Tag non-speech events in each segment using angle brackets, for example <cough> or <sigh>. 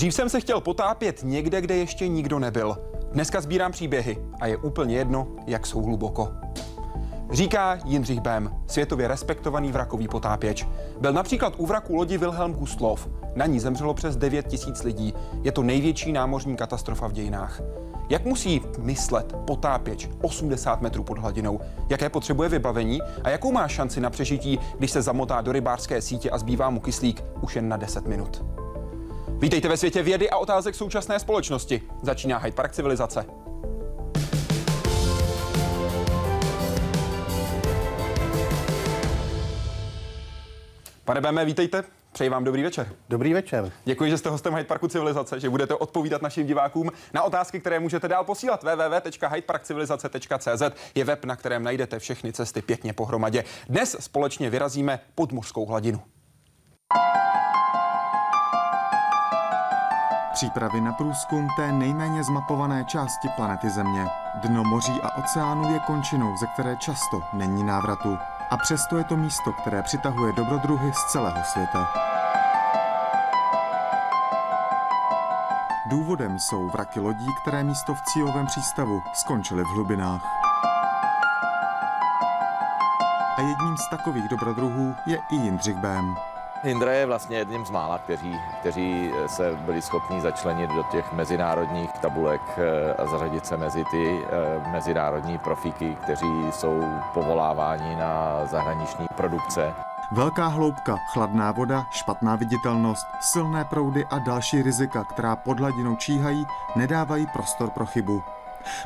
Dřív jsem se chtěl potápět někde, kde ještě nikdo nebyl. Dneska sbírám příběhy a je úplně jedno, jak jsou hluboko. Říká Jindřich Bem, světově respektovaný vrakový potápěč. Byl například u vraku lodi Wilhelm Gustlov. Na ní zemřelo přes 9 tisíc lidí. Je to největší námořní katastrofa v dějinách. Jak musí myslet potápěč 80 metrů pod hladinou? Jaké potřebuje vybavení? A jakou má šanci na přežití, když se zamotá do rybářské sítě a zbývá mu kyslík už jen na 10 minut? Vítejte ve světě vědy a otázek současné společnosti. Začíná Hyde Park civilizace. Pane Beme, vítejte. Přeji vám dobrý večer. Dobrý večer. Děkuji, že jste hostem Hyde Parku Civilizace, že budete odpovídat našim divákům na otázky, které můžete dál posílat. www.hydeparkcivilizace.cz je web, na kterém najdete všechny cesty pěkně pohromadě. Dnes společně vyrazíme pod mořskou hladinu. Přípravy na průzkum té nejméně zmapované části planety Země. Dno moří a oceánu je končinou, ze které často není návratu. A přesto je to místo, které přitahuje dobrodruhy z celého světa. Důvodem jsou vraky lodí, které místo v cílovém přístavu skončily v hlubinách. A jedním z takových dobrodruhů je i Jindřich Bém. Indra je vlastně jedním z mála, kteří, kteří se byli schopni začlenit do těch mezinárodních tabulek eh, a zařadit se mezi ty eh, mezinárodní profíky, kteří jsou povoláváni na zahraniční produkce. Velká hloubka, chladná voda, špatná viditelnost, silné proudy a další rizika, která pod hladinou číhají, nedávají prostor pro chybu.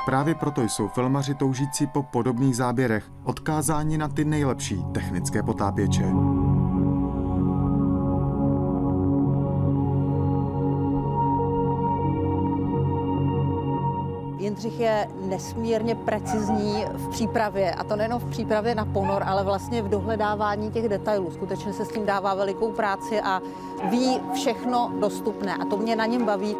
Právě proto jsou filmaři toužící po podobných záběrech odkázáni na ty nejlepší technické potápěče. Jindřich je nesmírně precizní v přípravě, a to nejenom v přípravě na ponor, ale vlastně v dohledávání těch detailů. Skutečně se s tím dává velikou práci a ví všechno dostupné a to mě na něm baví.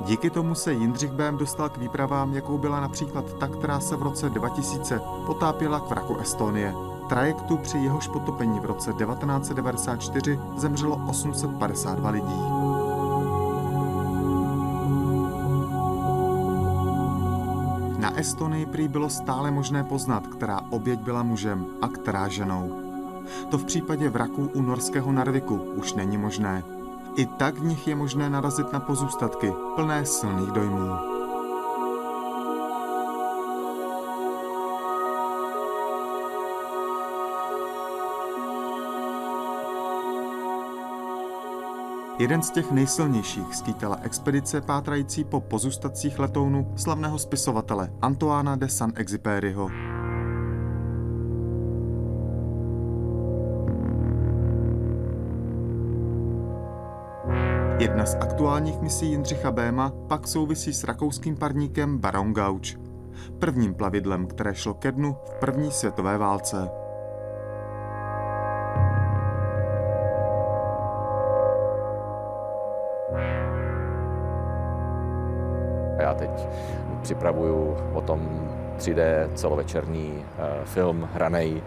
Díky tomu se Jindřich Bém dostal k výpravám, jakou byla například ta, která se v roce 2000 potápěla k vraku Estonie. Trajektu při jehož potopení v roce 1994 zemřelo 852 lidí. Na Estonii prý bylo stále možné poznat, která oběť byla mužem a která ženou. To v případě vraků u norského Narviku už není možné. I tak v nich je možné narazit na pozůstatky plné silných dojmů. Jeden z těch nejsilnějších skýtala expedice pátrající po pozůstacích letounu slavného spisovatele Antoána de Saint-Exupéryho. Jedna z aktuálních misí Jindřicha Béma pak souvisí s rakouským parníkem Baron Gauč, prvním plavidlem, které šlo ke dnu v první světové válce. Teď připravuju o tom 3D celovečerní eh, film Hranej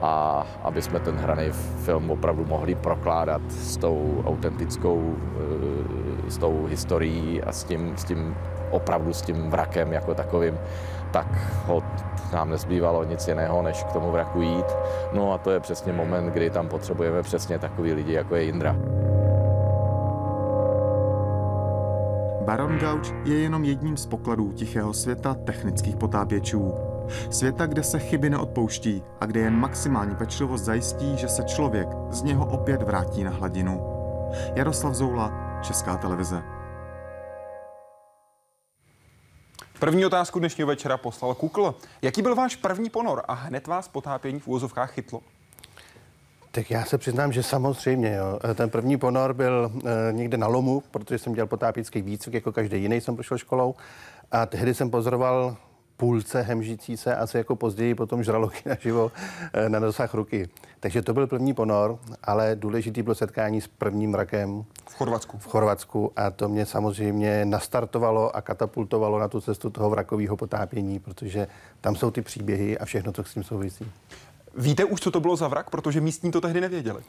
a aby jsme ten hraný film opravdu mohli prokládat s tou autentickou, eh, s tou historií a s tím, s tím opravdu s tím vrakem jako takovým, tak hod nám nezbývalo nic jiného, než k tomu vraku jít. No a to je přesně moment, kdy tam potřebujeme přesně takový lidi, jako je Indra. Baron Gauč je jenom jedním z pokladů tichého světa technických potápěčů. Světa, kde se chyby neodpouští a kde jen maximální pečlivost zajistí, že se člověk z něho opět vrátí na hladinu. Jaroslav Zoula, Česká televize. První otázku dnešního večera poslal Kukl. Jaký byl váš první ponor a hned vás potápění v úvozovkách chytlo? Tak já se přiznám, že samozřejmě. Jo. Ten první ponor byl e, někde na lomu, protože jsem dělal potápěcký výcvik, jako každý jiný jsem prošel školou. A tehdy jsem pozoroval půlce hemžící se, asi jako později potom žraloky <laughs> naživo eh, na dosah ruky. Takže to byl první ponor, ale důležitý bylo setkání s prvním mrakem V Chorvatsku. v Chorvatsku a to mě samozřejmě nastartovalo a katapultovalo na tu cestu toho vrakového potápění, protože tam jsou ty příběhy a všechno, co s tím souvisí. Víte už, co to bylo za vrak? Protože místní to tehdy nevěděli.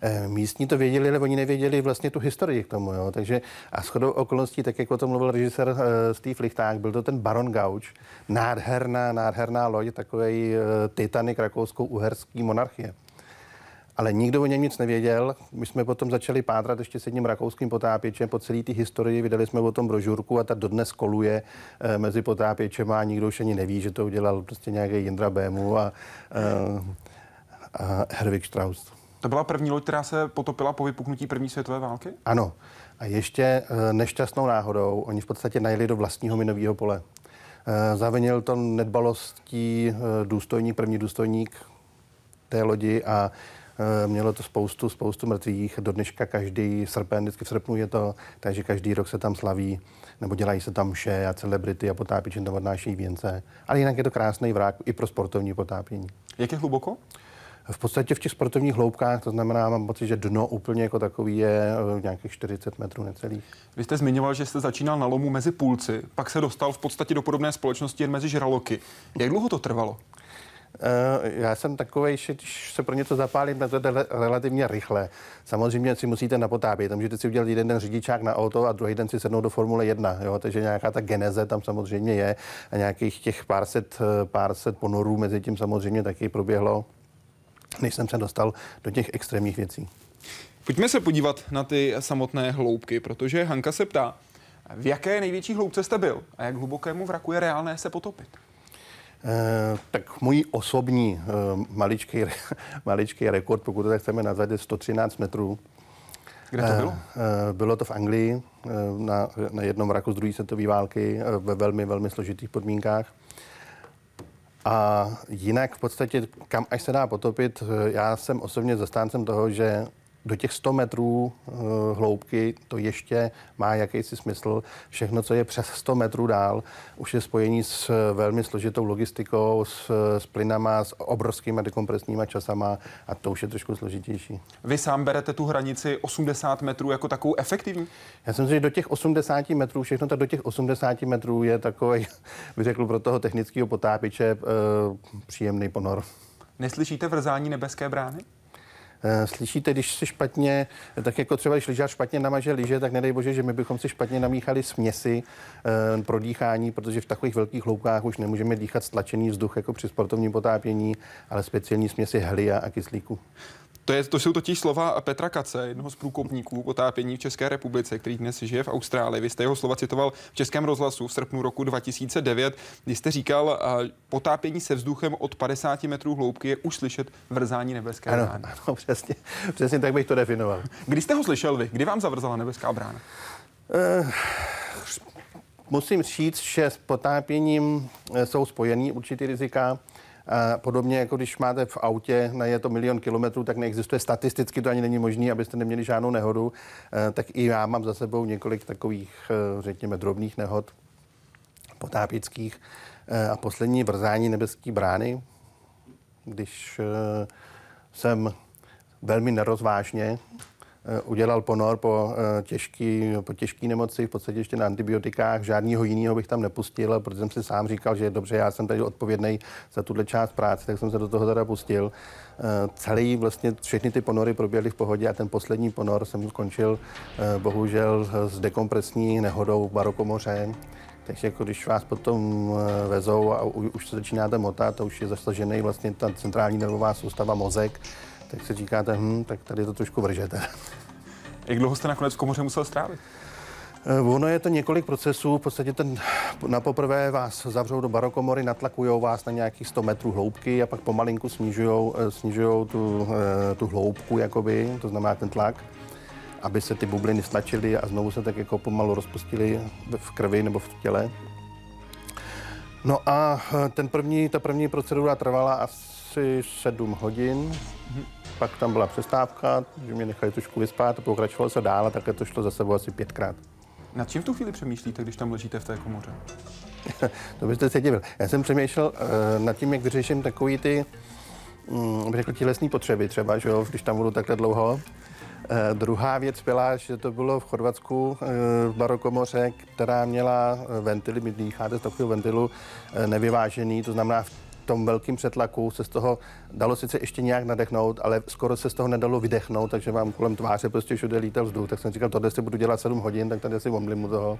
Eh, Místní to věděli, ale oni nevěděli vlastně tu historii k tomu. Jo. Takže a shodou okolností, tak jak o tom mluvil režisér uh, Steve Lichták, byl to ten Baron Gauč, nádherná, nádherná loď, takový uh, Titanic rakouskou-uherský monarchie. Ale nikdo o něm nic nevěděl. My jsme potom začali pátrat ještě s jedním rakouským potápěčem po celé té historii. Vydali jsme o tom brožurku a ta dodnes koluje eh, mezi potápěčem a nikdo už ani neví, že to udělal prostě nějaký Jindra Bému a, eh, a Herwig Strauss. To byla první loď, která se potopila po vypuknutí první světové války? Ano. A ještě eh, nešťastnou náhodou, oni v podstatě najeli do vlastního minového pole. Zavinil to nedbalostí důstojník, první důstojník té lodi a mělo to spoustu, spoustu mrtvých. Do dneška každý srpen, vždycky v srpnu je to, takže každý rok se tam slaví, nebo dělají se tam vše a celebrity a potápěči tam odnáší věnce. Ale jinak je to krásný vrak i pro sportovní potápění. Jak je hluboko? V podstatě v těch sportovních hloubkách, to znamená, mám pocit, že dno úplně jako takový je eh, nějakých 40 metrů necelých. Vy jste zmiňoval, že jste začínal na lomu mezi půlci, pak se dostal v podstatě do podobné společnosti jen mezi žraloky. Jak dlouho to trvalo? Eh, Já jsem takový, že když se pro něco zapálím, to jde relativně rychle. Samozřejmě si musíte napotápět. Můžete si udělat jeden den řidičák na auto a druhý den si sednout do Formule 1. Jo? Takže nějaká ta geneze tam samozřejmě je a nějakých těch pár set, eh, pár set ponorů mezi tím samozřejmě taky proběhlo, než jsem se dostal do těch extrémních věcí. Pojďme se podívat na ty samotné hloubky, protože Hanka se ptá, v jaké největší hloubce jste byl a jak hlubokému vraku je reálné se potopit? Eh, tak můj osobní eh, maličký, <laughs> maličký rekord, pokud to tak chceme nazvat, je 113 metrů. Kde to bylo? Eh, eh, Bylo to v Anglii na, na jednom vraku z druhé světové války ve velmi, velmi složitých podmínkách. A jinak v podstatě, kam až se dá potopit, já jsem osobně zastáncem toho, že do těch 100 metrů eh, hloubky to ještě má jakýsi smysl. Všechno, co je přes 100 metrů dál, už je spojení s eh, velmi složitou logistikou, s, s plynama, s obrovskými dekompresníma časama a to už je trošku složitější. Vy sám berete tu hranici 80 metrů jako takovou efektivní? Já jsem si, že do těch 80 metrů, všechno tak do těch 80 metrů je takový, <laughs> bych řekl, pro toho technického potápěče e, příjemný ponor. Neslyšíte vrzání nebeské brány? E, Slyšíte, když si špatně, tak jako třeba když lyžař špatně namaže lyže, tak nedej bože, že my bychom si špatně namíchali směsi e, pro dýchání, protože v takových velkých hloubkách už nemůžeme dýchat stlačený vzduch jako při sportovním potápění, ale speciální směsi hlia a kyslíku. To, je, to jsou totiž slova Petra Kace, jednoho z průkopníků potápění v České republice, který dnes žije v Austrálii. Vy jste jeho slova citoval v Českém rozhlasu v srpnu roku 2009, kdy jste říkal, potápění se vzduchem od 50 metrů hloubky je už slyšet vrzání nebeské Ano, brány. ano <laughs> přesně, přesně tak bych to definoval. Kdy jste ho slyšel vy? Kdy vám zavrzala nebeská brána? Musím říct, že s potápěním eh, jsou spojený určitý rizika. A podobně jako když máte v autě na je to milion kilometrů, tak neexistuje statisticky, to ani není možné, abyste neměli žádnou nehodu. Eh, Tak i já mám za sebou několik takových, eh, řekněme, drobných nehod potápěckých. Eh, A poslední vrzání nebeské brány, když eh, jsem velmi nerozvážně eh, udělal ponor po eh, těžký, po těžký nemoci, v podstatě ještě na antibiotikách. Žádného jiného bych tam nepustil, protože jsem si sám říkal, že dobře, já jsem tady odpovědný za tuhle část práce, tak jsem se do toho teda pustil. Eh, Celý vlastně všechny ty ponory proběhly v pohodě a ten poslední ponor jsem skončil eh, bohužel s dekompresní nehodou v Barokomoře. Takže jako když vás potom eh, vezou a už se začínáte motat, to už je zasažený vlastně ta centrální nervová soustava mozek, tak si říkáte, hm, tak tady to trošku vržete. Jak dlouho jste nakonec v komoře musel strávit? Eh, Ono je to několik procesů. V podstatě ten, na poprvé vás zavřou do barokomory, natlakují vás na nějakých 100 metrů hloubky a pak pomalinku snižují snižujou tu, eh, tu hloubku, jakoby, to znamená ten tlak, aby se ty bubliny stlačily a znovu se tak jako pomalu rozpustily v krvi nebo v těle. No a eh, ten první, ta první procedura trvala asi 7 hodin. Pak tam byla přestávka, že mě nechali trošku vyspat a pokračovalo se dál a také to šlo za sebou asi pětkrát. Nad čím v tu chvíli přemýšlíte, když tam ležíte v té komoře? <laughs> to byste se divil. Já jsem přemýšlel uh, nad tím, jak vyřeším takový ty, um, řekl, tělesné potřeby třeba, že jo, když tam budu takhle dlouho. Eh, druhá věc byla, že to bylo v Chorvatsku eh, v barokomoře, která měla ventily, my dýcháte z takového ventilu nevyvážený, to znamená v tom velkým přetlaku se z toho dalo sice ještě nějak nadechnout, ale skoro se z toho nedalo vydechnout, takže vám kolem tváře prostě všude lítal vzduch. Tak jsem říkal, tohle si budu dělat 7 hodin, tak tady si omlím u toho.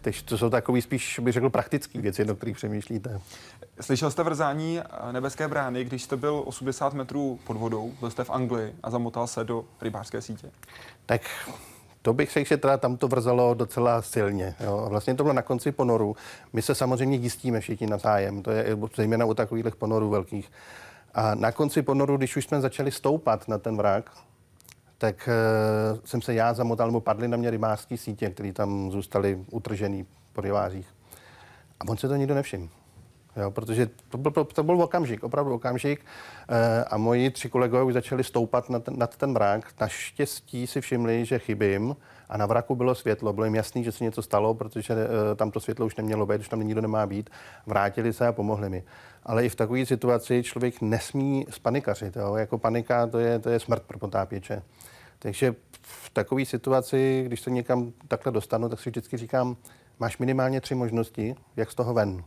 Takže to jsou takové spíš, bych řekl, praktické věci, do kterých přemýšlíte. Slyšel jste vrzání nebeské brány, když jste byl 80 metrů pod vodou, byl jste v Anglii a zamotal se do rybářské sítě? Tak to bych že teda tam to vrzalo docela silně. Jo. Vlastně to bylo na konci ponoru. My se samozřejmě jistíme všichni zájem, to je zejména u takových ponorů velkých. A na konci ponoru, když už jsme začali stoupat na ten vrak, tak uh, jsem se já zamotal, nebo padly na mě rybářské sítě, které tam zůstaly utržený po rybářích. A on se to nikdo nevšiml. Jo, protože to byl, to byl okamžik, opravdu okamžik. E, a moji tři kolegové už začali stoupat nad nad ten vrak. Naštěstí si všimli, že chybím a na vraku bylo světlo. Bylo jim jasný, že se něco stalo, protože e, tam to světlo už nemělo být, už tam nikdo nemá být. Vrátili se a pomohli mi. Ale i v takové situaci člověk nesmí spanikařit. Jo. Jako panika to je, to je smrt pro potápěče. Takže v takové situaci, když se někam takhle dostanu, tak si vždycky říkám, máš minimálně tři možnosti, jak z toho ven.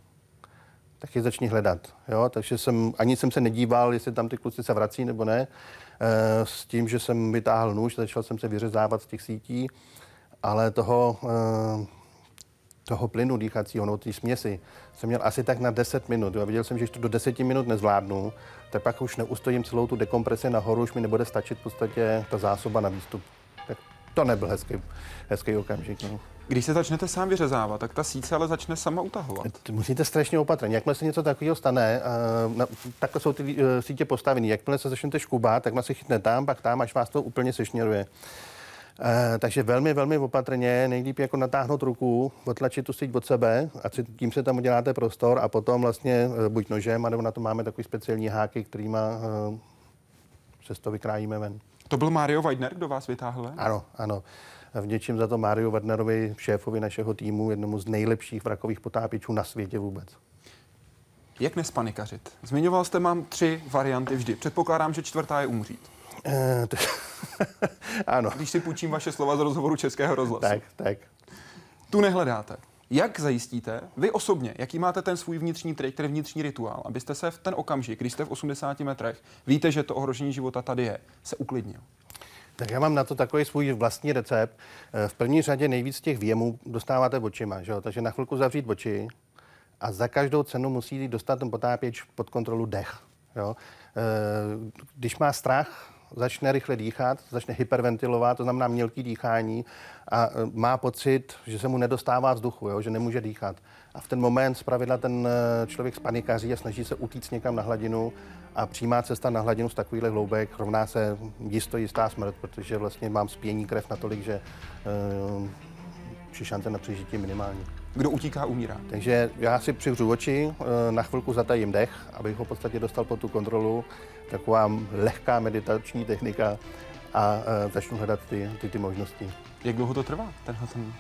Tak je začni hledat. Jo? Takže jsem, ani jsem se nedíval, jestli tam ty kluci se vrací nebo ne. E, s tím, že jsem vytáhl nůž, začal jsem se vyřezávat z těch sítí, ale toho, e, toho plynu dýchacího, no, té směsi, jsem měl asi tak na 10 minut. Jo. Viděl jsem, že když to do 10 minut nezvládnu, tak pak už neustojím celou tu dekompresi nahoru, už mi nebude stačit v podstatě ta zásoba na výstup. Tak to nebyl hezký, hezký okamžik. No. Když se začnete sám vyřezávat, tak ta síť ale začne sama utahovat. Musíte strašně opatrně. Jakmile se něco takového stane, uh, takhle jsou ty uh, sítě postavené. Jakmile se začnete škubat, tak se chytne tam, pak tam, až vás to úplně sešněruje. Uh, takže velmi, velmi opatrně, nejlíp jako natáhnout ruku, otlačit tu síť od sebe a tím se tam uděláte prostor a potom vlastně buď nožem, nebo na to máme takový speciální háky, kterýma uh, se to vykrájíme ven. To byl Mario Weidner, kdo vás vytáhl? Ano, ano. Vděčím za to Máriu Wernerovi, šéfovi našeho týmu, jednomu z nejlepších vrakových potápěčů na světě vůbec. Jak nespanikařit? Zmiňoval jste, mám tři varianty vždy. Předpokládám, že čtvrtá je umřít. Eh, <laughs> ano. Když si půjčím vaše slova z rozhovoru Českého rozhlasu. Tak, tak. Tu nehledáte. Jak zajistíte, vy osobně, jaký máte ten svůj vnitřní trik, ten vnitřní rituál, abyste se v ten okamžik, když jste v 80 metrech, víte, že to ohrožení života tady je, se uklidnil? Tak já mám na to takový svůj vlastní recept. Eh, v první řadě nejvíc těch věmů dostáváte očima, že jo? takže na chvilku zavřít oči a za každou cenu musí dostat ten potápěč pod kontrolu dech. Jo? Eh, když má strach, začne rychle dýchat, začne hyperventilovat, to znamená mělký dýchání a eh, má pocit, že se mu nedostává vzduchu, jo? že nemůže dýchat. A v ten moment zpravidla ten člověk spanikaří a snaží se utíct někam na hladinu a přímá cesta na hladinu z takovýchhle hloubek rovná se jisto jistá smrt, protože vlastně mám spění krev natolik, že uh, šance na přežití minimální. Kdo utíká, umírá. Takže já si přivřu oči, eh, na chvilku zatajím dech, abych ho v podstatě dostal pod tu kontrolu. Taková lehká meditační technika a uh, začnu hledat ty, ty, ty možnosti. Jak dlouho to trvá, tenhle ten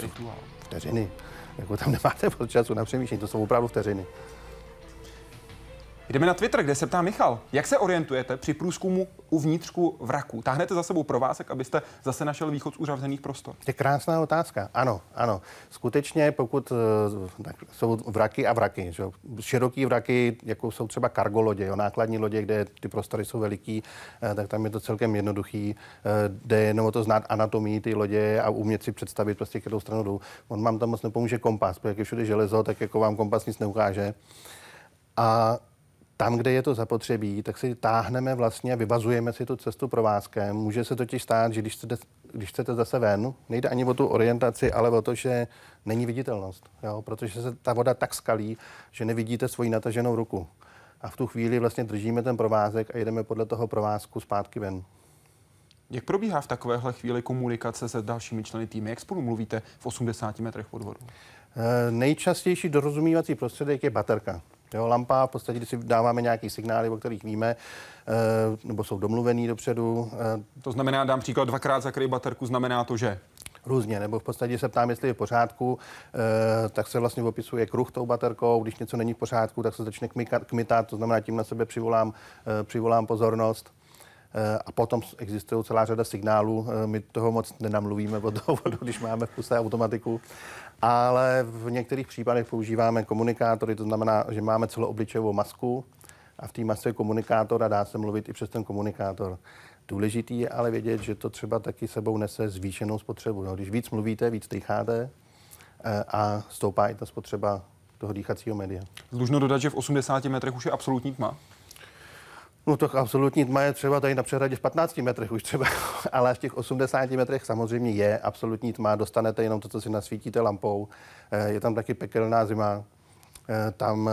rituál? Vteřiny. Jako tam nemáte pod času na přemýšlení, to jsou opravdu vteřiny. Jdeme na Twitter, kde se ptá Michal, jak se orientujete při průzkumu uvnitřku vraku? Táhnete za sebou provázek, abyste zase našel východ z uzavřených prostor? To je krásná otázka. Ano, ano. Skutečně, pokud eh, tak jsou vraky a vraky, že? široký vraky, jako jsou třeba kargolodě, jo, nákladní lodě, kde ty prostory jsou veliký, eh, tak tam je to celkem jednoduchý. Eh, jde jenom o to znát anatomii ty lodě a umět si představit prostě, kterou stranu jdou. On vám tam moc nepomůže kompas, protože jak je všude železo, tak jako vám kompas nic neukáže. A tam, kde je to zapotřebí, tak si táhneme vlastně, vyvazujeme si tu cestu provázkem. Může se totiž stát, že když chcete, když chcete zase ven, nejde ani o tu orientaci, ale o to, že není viditelnost. Jo? Protože se ta voda tak skalí, že nevidíte svoji nataženou ruku. A v tu chvíli vlastně držíme ten provázek a jedeme podle toho provázku zpátky ven. Jak probíhá v takovéhle chvíli komunikace se dalšími členy týmy? Jak spolu mluvíte v 80 metrech pod vodou? E, nejčastější dorozumívací prostředek je baterka. Jo, lampa, v podstatě, když si dáváme nějaký signály, o kterých víme, e, nebo jsou domluvený dopředu. E, to znamená, dám příklad, dvakrát zakryj baterku, znamená to, že? různě, nebo v podstatě se ptám, jestli je v pořádku, eh, tak se vlastně opisuje kruh tou baterkou, když něco není v pořádku, tak se začne kmitat, to znamená, tím na sebe přivolám, eh, přivolám pozornost. Eh, a potom existují celá řada signálů. My toho moc nenamluvíme od toho, když máme v puse automatiku. Ale v některých případech používáme komunikátory, to znamená, že máme celoobličejovou masku a v té masce je komunikátor a dá se mluvit i přes ten komunikátor. Důležitý je ale vědět, že to třeba taky sebou nese zvýšenou spotřebu. No, když víc mluvíte, víc dýcháte eh, a stoupá i ta spotřeba toho dýchacího média. Dlužno dodat, že v 80 metrech už je absolutní tma. No to absolutní tma je třeba tady na přehradě v 15 metrech už třeba, <laughs> ale v těch 80 metrech samozřejmě je absolutní tma, dostanete jenom to, co si nasvítíte lampou. Eh, je tam taky pekelná zima, eh, tam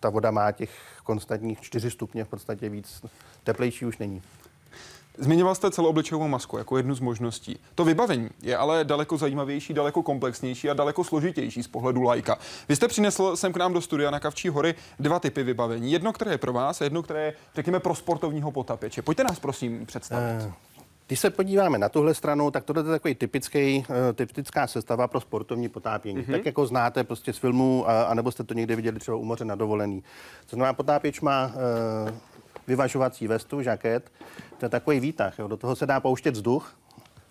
ta voda má těch konstantních 4 stupně v podstatě víc, teplejší už není. Zmiňoval jste celoobličejovou masku jako jednu z možností. To vybavení je ale daleko zajímavější, daleko komplexnější a daleko složitější z pohledu lajka. Vy jste přinesl sem k nám do studia na Kavčí hory dva typy vybavení. Jedno, které je pro vás, a jedno, které je, řekněme, pro sportovního potapěče. Pojďte nás prosím představit. Uh... Když se podíváme na tuhle stranu, tak tohle je takový typický, uh, typická sestava pro sportovní potápění. Mm-hmm. Tak jako znáte prostě z filmů, a, anebo jste to někde viděli třeba u moře na dovolený. To znamená, potápěč má uh, vyvažovací vestu, žaket, to je takový výtah, jo. do toho se dá pouštět vzduch,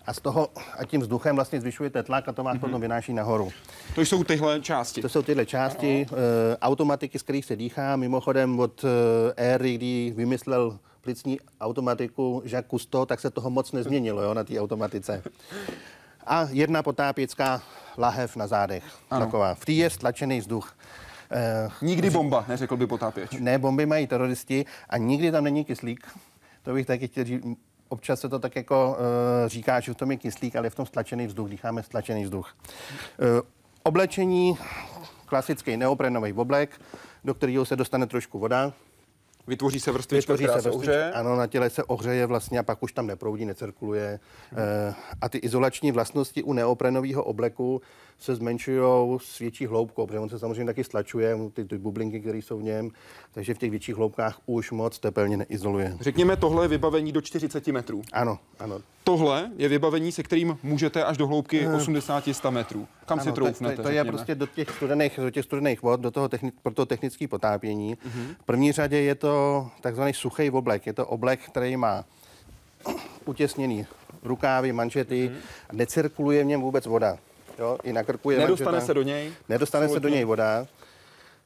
a z toho a tím vzduchem vlastně zvyšujete tlak a to vás mm-hmm. potom vynáší nahoru. To jsou tyhle části. To jsou tyhle části, ano. e, automatiky, z kterých se dýchá. Mimochodem od e, éry, kdy vymyslel plicní automatiku Jacques Cousteau, tak se toho moc nezměnilo jo, na té automatice. A jedna potápěcká lahev na zádech. Ano. Taková. V té je stlačený vzduch. Uh, nikdy bomba, neřekl by potápěč. Ne, bomby mají teroristi a nikdy tam není kyslík. To bych taky chtěl říct. Občas se to tak jako uh, říká, že v tom je kyslík, ale v tom stlačený vzduch, dýcháme stlačený vzduch. Uh, oblečení, klasický neoprenový oblek, do kterého se dostane trošku voda. Vytvoří se vrstvička, Vytvoří která se, vrstvička, se ohřeje? Ano, na těle se ohřeje vlastně a pak už tam neproudí, necirkuluje. Hmm. Uh, a ty izolační vlastnosti u neoprenového obleku se zmenšují s větší hloubkou, protože on se samozřejmě taky stlačuje, ty, ty bublinky, které jsou v něm, takže v těch větších hloubkách už moc tepelně neizoluje. Řekněme, tohle je vybavení do 40 metrů. Ano, ano. Tohle je vybavení, se kterým můžete až do hloubky 80-100 metrů. Kam ano, si troufnete? To, to, to je prostě do těch studených, do těch studených vod, do toho techni, pro to technické potápění. Uh-huh. V první řadě je to takzvaný suchý oblek. Je to oblek, který má utěsněný rukávy, manžety uh-huh. a necirkuluje v něm vůbec voda. Jo, I na krku je Nedostane manžeta. se do něj? Nedostane se do něj voda.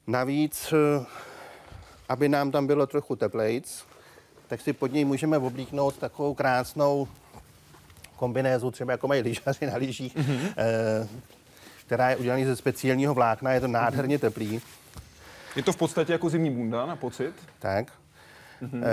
Navíc, eh, aby nám tam bylo trochu teplejc, tak si pod něj můžeme oblíknout takovou krásnou kombinézu, třeba jako mají lyžaři na lyžích, mm-hmm. která je udělaná ze speciálního vlákna, je to nádherně teplý. Je to v podstatě jako zimní bunda na pocit? Tak. Mm-hmm.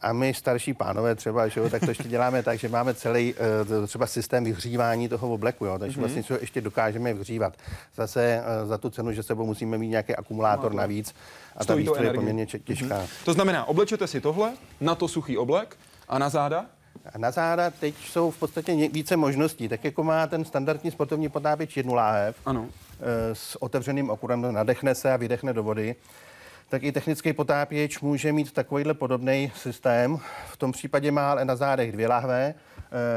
A my starší pánové třeba, že jo, tak to ještě děláme tak, že máme celý eh, třeba systém vyhřívání toho obleku, jo, takže mm-hmm. vlastně co ještě dokážeme vyhřívat. Zase eh, za tu cenu, že sebou musíme mít nějaký akumulátor no, navíc a ta výstroj je poměrně těžká. Mm-hmm. To znamená, oblečete si tohle, na to suchý oblek a na záda? A na záda teď jsou v podstatě více možností. Tak jako má ten standardní sportovní potápěč jednu láhev ano. s otevřeným okurem, nadechne se a vydechne do vody tak i technický potápěč může mít takovýhle podobný systém. V tom případě má ale na zádech dvě lahve,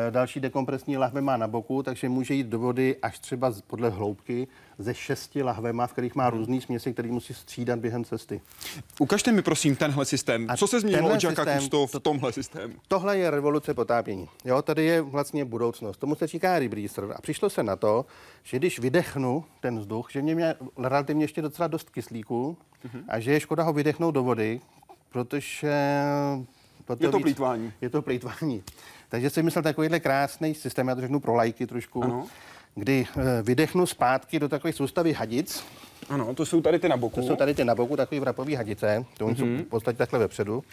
další dekompresní lahve má na boku, takže může jít do vody až třeba podle hloubky ze šesti lahvema, v kterých má různý směsi, který musí střídat během cesty. Ukažte mi prosím tenhle systém. A Co se změnilo od Jacka Cousteau v tomhle systému? Tohle je revoluce potápění. Jo, tady je vlastně budoucnost. Tomu se říká rebreather. A přišlo se na to, že když vydechnu ten vzduch, že něm je relativně ještě docela dost kyslíku mm-hmm. a že je škoda ho vydechnout do vody, protože je to víc, plýtvání. Je to plýtvání. Takže jsem myslel takovýhle krásný systém, já to řeknu pro lajky trošku. Ano kdy eh, vydechnu zpátky do takové soustavy hadic. Ano, to jsou tady ty na boku. To jsou tady ty na boku, takový vrapový hadice, to mm-hmm. jsou mhm. v podstatě takhle vepředu.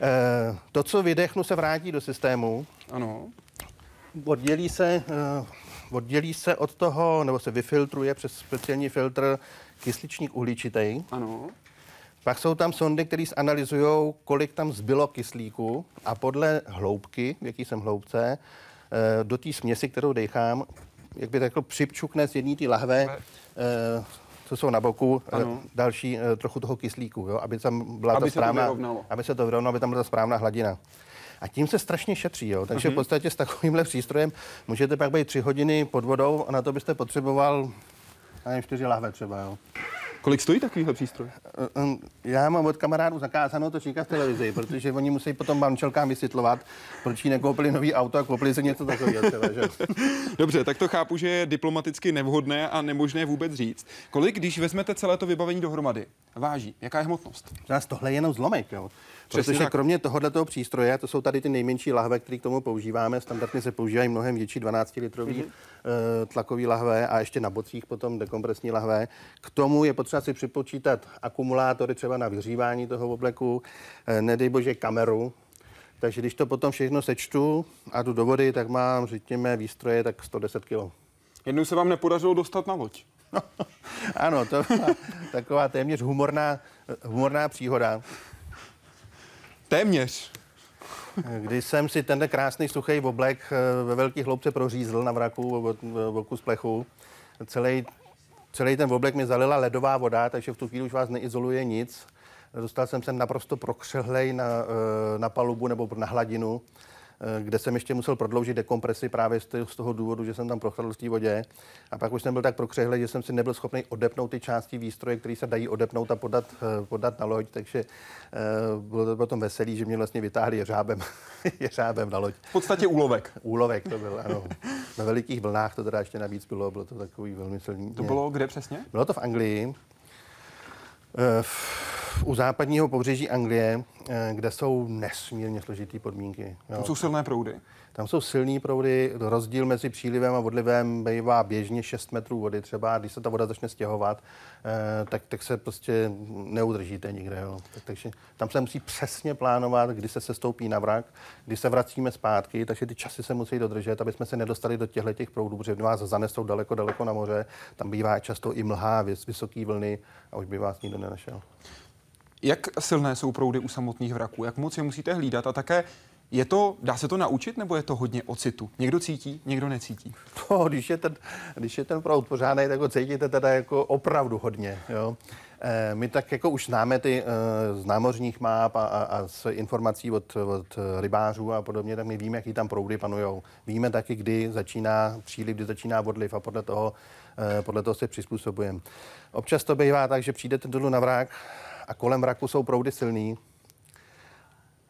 E, to, co vydechnu, se vrátí do systému. Ano. Oddělí se, e, oddělí se od toho, nebo se vyfiltruje přes speciální filtr kysličník uhličitý. Ano. Pak jsou tam sondy, které zanalizují, kolik tam zbylo kyslíku a podle hloubky, v jaký jsem hloubce, do té směsi, kterou dechám, jak by řekl, připčukne z jedné té lahve, eh, co jsou na boku, eh, ano. další eh, trochu toho kyslíku, jo, aby tam byla aby ta správná, to aby se to vyrovnalo, aby tam byla ta správná hladina. A tím se strašně šetří. Jo. Takže v podstatě s takovýmhle přístrojem můžete pak být tři hodiny pod vodou a na to byste potřeboval nevím, čtyři lahve třeba. Jo. Kolik stojí takovýhle přístroj? Um, Já mám od kamarádů zakázáno to číkat v televizi, protože oni musí potom manželkám vysvětlovat, proč jí nekoupili nový auto a koupili si něco takového. <laughs> Dobře, tak to chápu, že je diplomaticky nevhodné a nemožné vůbec říct. Kolik, když vezmete celé to vybavení dohromady, váží? Jaká je hmotnost? Nás tohle je jenom zlomek, jo. Přesně Protože tak. kromě tohoto přístroje, to jsou tady ty nejmenší lahve, které k tomu používáme, standardně se používají mnohem větší 12-litrový Mhm. mm-hmm. tlakový lahve a ještě na bocích potom dekompresní lahve. K tomu je potřeba si připočítat akumulátory třeba na vyhřívání toho obleku, eh, nedej bože kameru, takže když to potom všechno sečtu a jdu do vody, tak mám, řekněme, výstroje tak 110 kg. Jednou se vám nepodařilo dostat na loď. <laughs> Ano, to byla taková téměř humorná, humorná příhoda. Téměř. Když jsem si tenhle krásný suchý oblek eh, ve velké hloubce prořízl na vraku, boku z plechu, celý, celý ten oblek mi zalila ledová voda, takže v tu chvíli už vás neizoluje nic. Dostal jsem se naprosto prokřehlej na, eh, na palubu nebo na hladinu, kde jsem ještě musel prodloužit dekompresi právě z toho důvodu, že jsem tam prochladl v té vodě. A pak už jsem byl tak prokřehlej, že jsem si nebyl schopný odepnout ty části výstroje, které se dají odepnout a podat, eh, podat na loď, takže eh, bylo to potom veselý, že mě vlastně vytáhli jeřábem, <laughs> jeřábem na loď. V podstatě úlovek. Úlovek to byl, ano. Na velikých vlnách to teda ještě navíc bylo, bylo to takový velmi silný. To bylo kde přesně? Bylo to v Anglii, eh, v- u západního pobřeží Anglie, eh, kde jsou nesmírně složitý podmínky. Tam Jo. jsou silné proudy. Tam jsou silný proudy, rozdíl mezi přílivem a odlivem bývá běžně 6 metrů vody třeba, když se ta voda začne stěhovat, eh, tak, tak se prostě neudržíte nikde. Jo. Tak, takže tam se musí přesně plánovat, kdy se sestoupí na vrak, kdy se vracíme zpátky, takže ty časy se musí dodržet, aby jsme se nedostali do těchto těch proudů, protože vás zanesou daleko, daleko na moře, tam bývá často i mlha, vys, vysoký vlny a už by vás nikdo nenašel. Jak silné jsou proudy u samotných vraků? Jak moc je musíte hlídat? A také je to, dá se to naučit, nebo je to hodně o citu? Někdo cítí, někdo necítí. No, když je ten, když je ten proud pořádný, tak ho cítíte teda jako opravdu hodně. Jo. Eh, My tak jako už známe ty eh, z námořních map a, a, a z informací od, od rybářů a podobně, tak my víme, jaký tam proudy panujou. Víme taky, kdy začíná příliv, kdy začíná odliv a podle toho, eh, podle toho se přizpůsobujeme. Občas to bývá tak, že přijdete dolů na vrak a kolem vraku jsou proudy silný,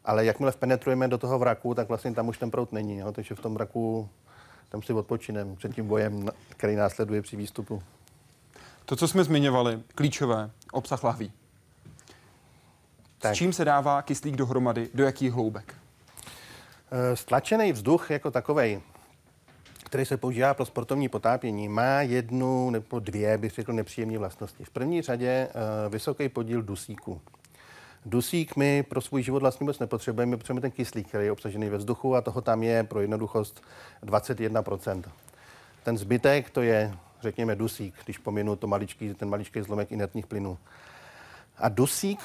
ale jakmile penetrujeme do toho vraku, tak vlastně tam už ten proud není. Jo? Takže v tom vraku tam si odpočinem před tím bojem, který následuje při výstupu. To, co jsme zmiňovali, klíčové, obsah lahví. S Tak. čím se dává kyslík dohromady, do jakých hloubek? Eh, Stlačený vzduch jako takovej, který se používá pro sportovní potápění, má jednu nebo dvě, bych řekl, nepříjemné vlastnosti. V první řadě eh, vysoký podíl dusíku. Dusík my pro svůj život vlastně vůbec nepotřebujeme, potřebujeme ten kyslík, který je obsažený ve vzduchu a toho tam je pro jednoduchost 21%. Ten zbytek to je, řekněme, dusík, když pominu to maličký, ten maličký zlomek inertních plynů. A dusík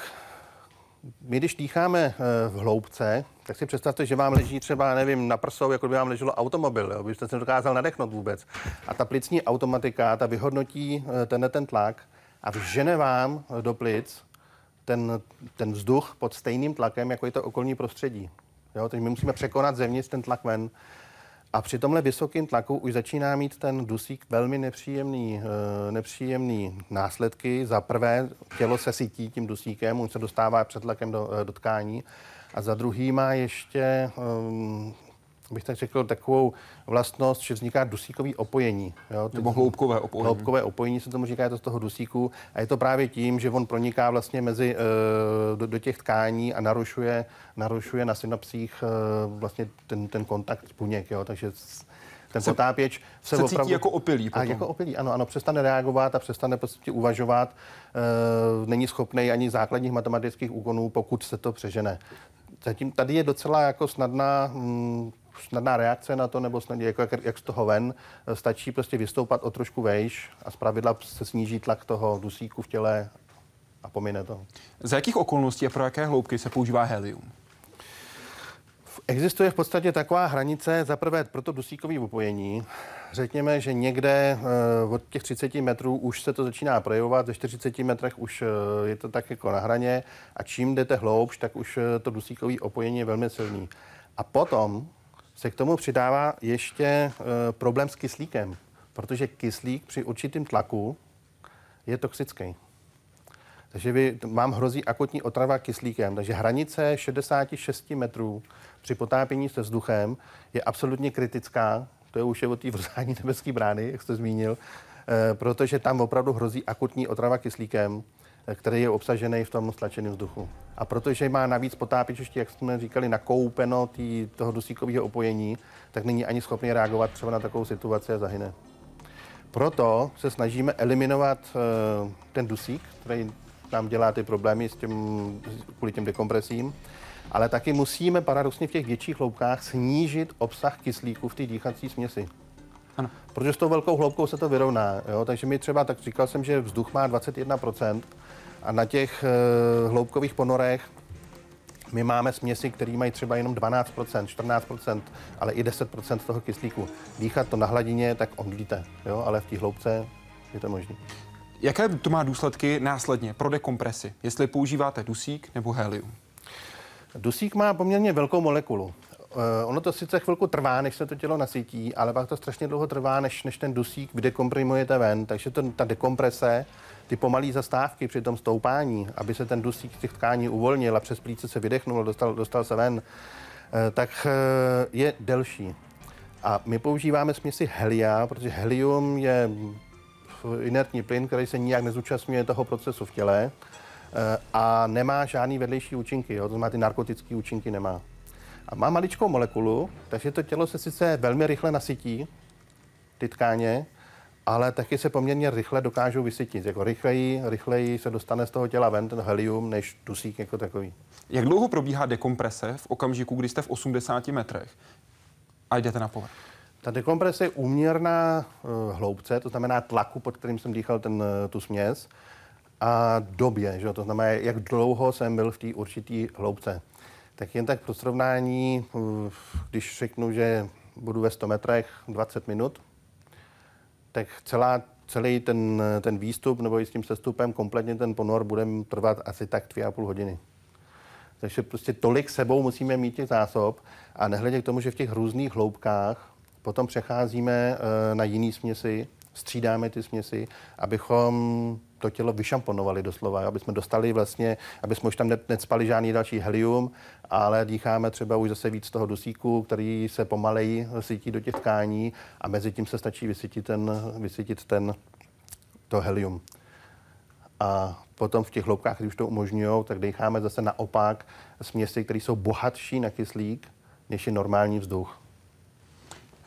my když dýcháme eh, v hloubce, tak si představte, že vám leží třeba, nevím, na prsou, jako by vám leželo automobil, jo, byste se nedokázal nadechnout vůbec. A ta plicní automatika, ta vyhodnotí eh, tenhle ten tlak a vžene vám eh, do plic ten, ten vzduch pod stejným tlakem, jako je to okolní prostředí. Jo, takže my musíme překonat zevnitř ten tlak ven. A při tomhle vysokém tlaku už začíná mít ten dusík velmi nepříjemný, eh, nepříjemný následky. Za prvé, tělo se sytí tím dusíkem, on se dostává před tlakem do, eh, do tkání. A za druhý má ještě, um, bych tak řekl, takovou vlastnost, že vzniká dusíkový opojení. Jo? Nebo hloubkové opojení. Hloubkové opojení se tomu říká, je to z toho dusíku. A je to právě tím, že on proniká vlastně mezi, eh, do, do těch tkání a narušuje, narušuje na synapsích eh, vlastně ten, ten kontakt buněk. Jo? Takže ten Se- potápěč se, se opravdu... cítí jako opilý A potom. jako opilý, ano, ano, přestane reagovat a přestane prostě uvažovat. E, není schopný ani základních matematických úkonů, pokud se to přežene. Zatím tady je docela jako snadná, mm, snadná reakce na to, nebo snadně, jako jak, jak z toho ven. Stačí prostě vystoupat o trošku vejš a zpravidla se sníží tlak toho dusíku v těle a pomine to. Za jakých okolností a pro jaké hloubky se používá helium? Existuje v podstatě taková hranice, za prvé pro to dusíkové opojení. Řekněme, že někde eh, od těch 30 metrů už se to začíná projevovat, ze 40 metrech už eh, je to tak jako na hraně a čím jdete hloubš, tak už eh, to dusíkové opojení je velmi silný. A potom se k tomu přidává ještě problém s kyslíkem, protože kyslík při určitém tlaku je toxický. Takže vy, vám hrozí akutní otrava kyslíkem. Takže hranice 66 metrů při potápění se vzduchem je absolutně kritická. To je už je od té vrzání <laughs> nebeské brány, jak jste zmínil, e, protože tam opravdu hrozí akutní otrava kyslíkem který je obsažený v tom stlačeném vzduchu. A protože má navíc potápěč ještě, jak jsme říkali, nakoupeno tý, toho dusíkového opojení, tak není ani schopný reagovat třeba na takovou situaci a zahyne. Proto se snažíme eliminovat uh, ten dusík, který nám dělá ty problémy s tím, kvůli těm dekompresím, ale taky musíme paradoxně v těch větších hloubkách snížit obsah kyslíku v té dýchací směsi. Ano. Protože s tou velkou hloubkou se to vyrovná. Jo? Takže mi třeba, tak říkal jsem, že vzduch má 21%, a na těch uh, hloubkových ponorech my máme směsi, které mají třeba jenom 12%, 14%, ale i 10% toho kyslíku. Dýchat to na hladině, tak omdlíte, jo? ale v té hloubce je to možné. Jaké to má důsledky následně pro dekompresi, jestli používáte dusík nebo helium? Dusík má poměrně velkou molekulu. Uh, ono to sice chvilku trvá, než se to tělo nasytí, ale pak to strašně dlouho trvá, než, než ten dusík vydekomprimujete ven. Takže to, ta dekomprese ty pomalé zastávky při tom stoupání, aby se ten dusík z těch tkání uvolnil a přes plíce se vydechnul, dostal, dostal se ven, eh, tak eh, je delší. A my používáme směsi helia, protože helium je inertní plyn, který se nijak nezúčastňuje toho procesu v těle eh, a nemá žádný vedlejší účinky, jo? to znamená ty narkotické účinky nemá. A má maličkou molekulu, takže to tělo se sice velmi rychle nasytí, ty tkáně, ale taky se poměrně rychle dokážou vysytit. Jako rychleji, rychleji se dostane z toho těla ven ten helium, než dusík jako takový. Jak dlouho probíhá dekomprese v okamžiku, kdy jste v 80 metrech a jdete na povrch? Ta dekomprese je úměrná uh, hloubce, to znamená tlaku, pod kterým jsem dýchal ten, uh, tu směs, a době, že? to znamená, jak dlouho jsem byl v té určité hloubce. Tak jen tak pro srovnání, uh, když řeknu, že budu ve 100 metrech 20 minut, tak celá, celý ten, ten výstup nebo i s tím sestupem kompletně ten ponor bude trvat asi tak dvě a půl hodiny. Takže prostě tolik sebou musíme mít těch zásob a nehledě k tomu, že v těch různých hloubkách potom přecházíme eh, na jiný směsi, střídáme ty směsi, abychom to tělo vyšamponovali doslova, aby jsme dostali vlastně, aby jsme už tam necpali žádný další helium, ale dýcháme třeba už zase víc toho dusíku, který se pomaleji sytí do těch tkání a mezi tím se stačí vysytit ten, vysytit ten to helium. A potom v těch hloubkách, když už to umožňují, tak dýcháme zase naopak směsi, které jsou bohatší na kyslík, než je normální vzduch.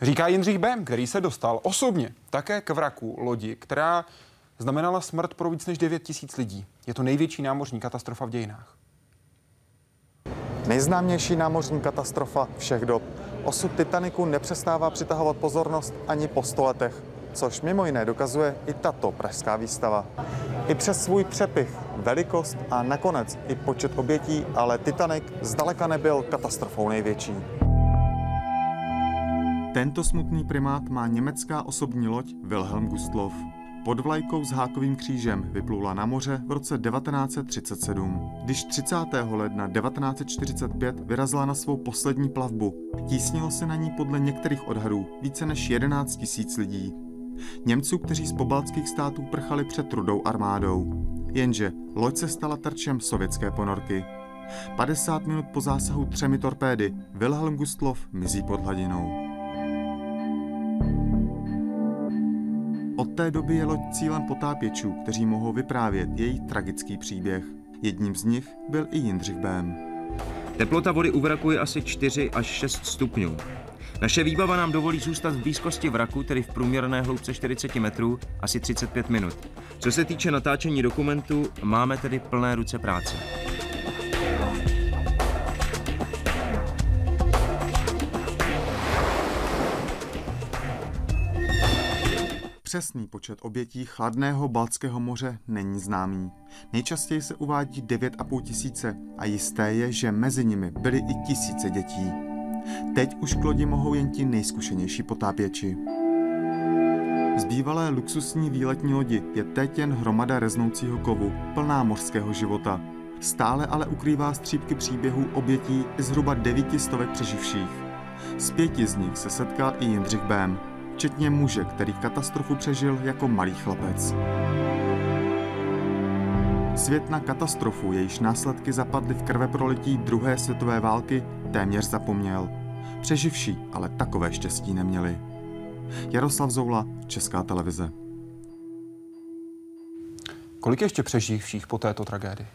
Říká Jindřich Bem, který se dostal osobně také k vraku lodi, která znamenala smrt pro víc než 9 tisíc lidí. Je to největší námořní katastrofa v dějinách. Nejznámější námořní katastrofa všech dob. Osud Titaniku nepřestává přitahovat pozornost ani po stoletech, což mimo jiné dokazuje i tato pražská výstava. I přes svůj přepich, velikost a nakonec i počet obětí, ale Titanic zdaleka nebyl katastrofou největší. Tento smutný primát má německá osobní loď Wilhelm Gustloff. Pod vlajkou s hákovým křížem vyplula na moře v roce 1937. Když 30. ledna 1945 vyrazila na svou poslední plavbu, tísnilo se na ní podle některých odhadů více než 11 tisíc lidí. Němců, kteří z pobaltských států prchali před rudou armádou. Jenže loď se stala terčem sovětské ponorky. 50 minut po zásahu třemi torpédy Wilhelm Gustloff mizí pod hladinou. Od té doby je loď cílem potápěčů, kteří mohou vyprávět její tragický příběh. Jedním z nich byl i Jindřich Bém. Teplota vody u vraku je asi 4 až 6 stupňů. Naše výbava nám dovolí zůstat v blízkosti vraku, tedy v průměrné hloubce 40 metrů, asi 35 minut. Co se týče natáčení dokumentu, máme tedy plné ruce práce. Přesný počet obětí chladného Baltského moře není známý. Nejčastěji se uvádí 9,5 tisíce a jisté je, že mezi nimi byly i tisíce dětí. Teď už k lodi mohou jen ti nejzkušenější potápěči. Z bývalé luxusní výletní lodi je teď jen hromada reznoucího kovu, plná mořského života. Stále ale ukrývá střípky příběhů obětí i zhruba devíti stovek přeživších. Z pěti z nich se setkal i Jindřich Bém, včetně muže, který katastrofu přežil jako malý chlapec. Svět na katastrofu, jejíž následky zapadly v krveprolití druhé světové války, téměř zapomněl. Přeživší ale takové štěstí neměli. Jaroslav Zoula, Česká televize. Kolik ještě přeživších po této tragédii?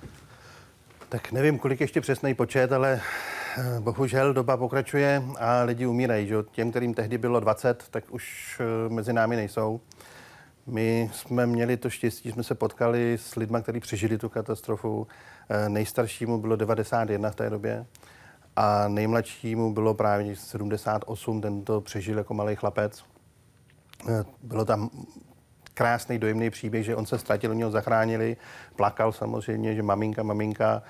Tak nevím, kolik ještě přesný počet, ale bohužel doba pokračuje a lidi umírají. Že? Těm, kterým tehdy bylo 20, tak už eh, mezi námi nejsou. My jsme měli to štěstí, jsme se potkali s lidmi, kteří přežili tu katastrofu. Eh, nejstaršímu bylo 91 v té době a nejmladšímu bylo právě 78, ten to přežil jako malý chlapec. Bylo tam krásný, dojemný příběh, že on se ztratil, oni ho zachránili, plakal samozřejmě, že maminka, maminka,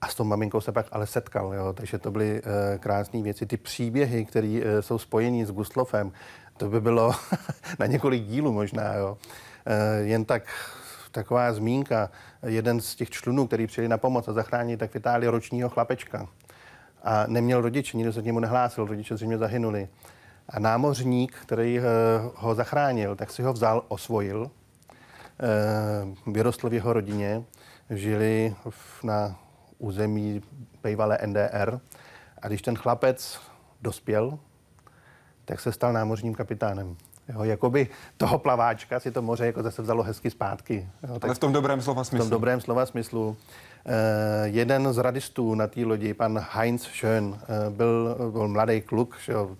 a s tou maminkou se pak ale setkal, jo? takže to byly e, krásné věci. Ty příběhy, které e, jsou spojení s Guslofem, to by bylo <laughs> na několik dílů možná. Jo? E, jen tak taková zmínka, jeden z těch člunů, který přijeli na pomoc a zachránit, tak vytáhli ročního chlapečka. A neměl rodiče, nikdo se k němu nehlásil, rodiče zřejmě zahynuli. A námořník, který ho zachránil, tak si ho vzal, osvojil, vyrostl v jeho rodině, žili na území bývalé NDR. A když ten chlapec dospěl, tak se stal námořním kapitánem. Jo, jakoby toho plaváčka si to moře jako zase vzalo hezky zpátky. Jo, tak Ale v tom dobrém slova smyslu. V tom dobrém slova smyslu. Eh, jeden z radistů na té lodi, pan Heinz Schön, eh, byl, byl mladý kluk, že jo,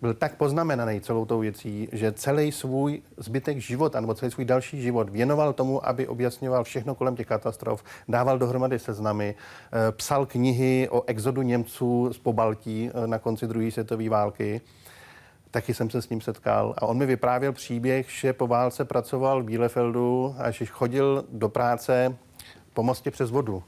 byl tak poznamenaný celou tou věcí, že celý svůj zbytek života nebo celý svůj další život věnoval tomu, aby objasňoval všechno kolem těch katastrof, dával dohromady seznamy, eh, psal knihy o exodu Němců z Pobaltí eh, na konci druhé světové války. Taky jsem se s ním setkal a on mi vyprávěl příběh, že po válce pracoval v Bielefeldu a že chodil do práce po mostě přes vodu.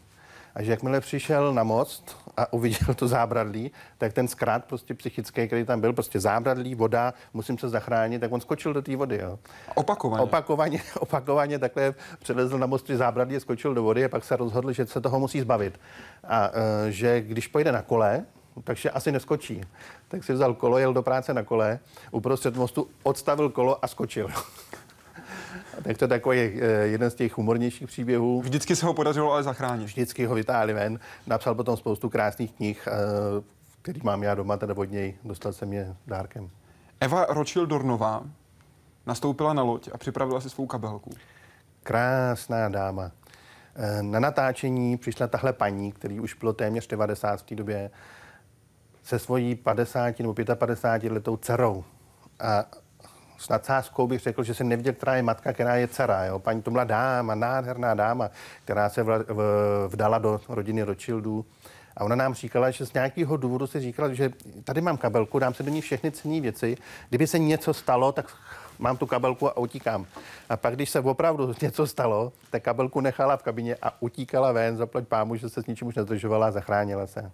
A že jakmile přišel na most a uviděl to zábradlí, tak ten zkrát prostě psychický, který tam byl, prostě zábradlí, voda, musím se zachránit, tak on skočil do té vody. Jo. Opakovaně. Opakovaně, <laughs> opakovaně takhle přelezl na mostě zábradlí, skočil do vody a pak se rozhodl, že se toho musí zbavit. A uh, že když pojede na kole, takže asi neskočí. Tak si vzal kolo, jel do práce na kole, uprostřed mostu odstavil kolo a skočil. <laughs> Tak to je takový eh, jeden z těch humornějších příběhů. Vždycky se ho podařilo ale zachránit. Vždycky ho vytáhli ven. Napsal potom spoustu krásných knih, eh, který mám já doma, teda od něj. Dostal jsem je dárkem. Eva Rothschild-Dornová nastoupila na loď a připravila si svou kabelku. Krásná dáma. Eh, na natáčení přišla tahle paní, který už bylo téměř 90 v té době, se svojí 50 nebo 55 letou dcerou. A s nadsázkou bych řekl, že jsem neviděl, která je matka, která je dcera. Jo? Paní to byla dáma, nádherná dáma, která se vla, v, vdala do rodiny Rothschildů. A ona nám říkala, že z nějakého důvodu si říkala, že tady mám kabelku, dám se do ní všechny cenné věci. Kdyby se něco stalo, tak mám tu kabelku a utíkám. A pak, když se opravdu něco stalo, tak kabelku nechala v kabině a utíkala ven, zaplať pámu, že se s ničím už nezdržovala a zachránila se.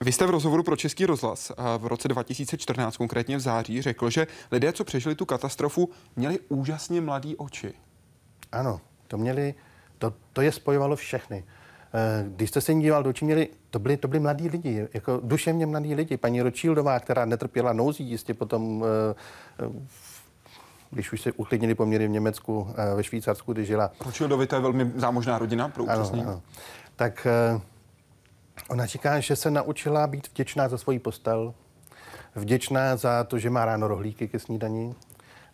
Vy jste v rozhovoru pro Český rozhlas v roce 2014, konkrétně v září, řekl, že lidé, co přežili tu katastrofu, měli úžasně mladý oči. Ano, to měli, to, to je spojovalo všechny. Eh, když jste se jim díval do očí, měli, to byli, to byli mladí lidi, jako duševně mladí lidi. Paní Rothschildová, která netrpěla nouzí, jistě potom, eh, eh, když už se uklidnili poměry v Německu, ve Švýcarsku, kdy žila. Rothschildovi to je velmi zámožná rodina pro ano, ano. Tak Ona říká, že se naučila být vděčná za svoji postel, vděčná za to, že má ráno rohlíky ke snídaní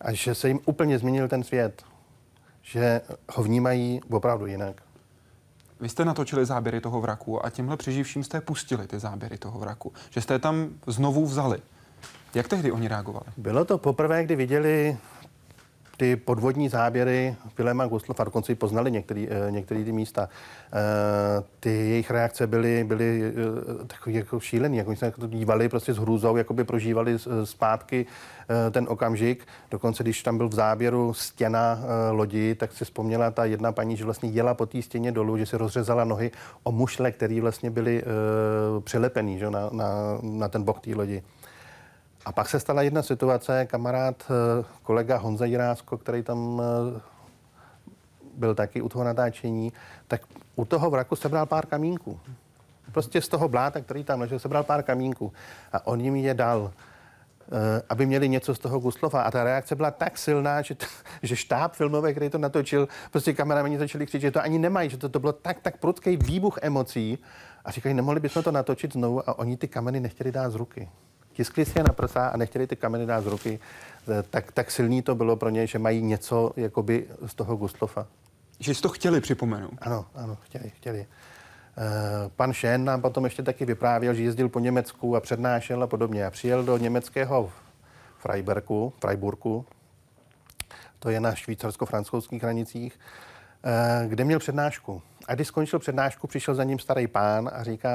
a že se jim úplně změnil ten svět, že ho vnímají opravdu jinak. Vy jste natočili záběry toho vraku a těmhle přeživším jste pustili ty záběry toho vraku, že jste je tam znovu vzali. Jak tehdy oni reagovali? Bylo to poprvé, kdy viděli ty podvodní záběry Vilema Guslova, dokonce i poznali některé eh, ty místa. Eh, ty jejich reakce byly, byly eh, takový jako šílený, jako se to dívali prostě s hrůzou, jako by prožívali zpátky ten okamžik. Dokonce, když tam byl v záběru stěna lodi, tak si vzpomněla ta jedna paní, že vlastně jela po té stěně dolů, že si rozřezala nohy o mušle, které vlastně byly přilepený že, na, na, na ten bok té lodi. A pak se stala jedna situace, kamarád, eh, kolega Honza Jirásko, který tam eh, byl taky u toho natáčení, tak u toho vraku sebral pár kamínků. Prostě z toho bláta, který tam ležel, sebral pár kamínků a on jim je dal eh, aby měli něco z toho Guslova. A ta reakce byla tak silná, že, t- <laughs> že štáb filmový, který to natočil, prostě kameramani začali křičet, že to ani nemají, že to, to bylo tak, tak prudký výbuch emocí. A říkají, nemohli bychom to natočit znovu a oni ty kameny nechtěli dát z ruky. Tiskli si je na prsa a nechtěli ty kameny dát z ruky. Eh, Tak, tak silný to bylo pro ně, že mají něco jakoby z toho Guslova. Že jsi to chtěli připomenout. Ano, ano, chtěli, chtěli. Eh, Pan Šen nám potom ještě taky vyprávěl, že jezdil po Německu a přednášel a podobně. A přijel do německého Freibergu, Freiburgu, to je na švýcarsko-francouzských hranicích, eh, kde měl přednášku. A když skončil přednášku, přišel za ním starý pán a říká,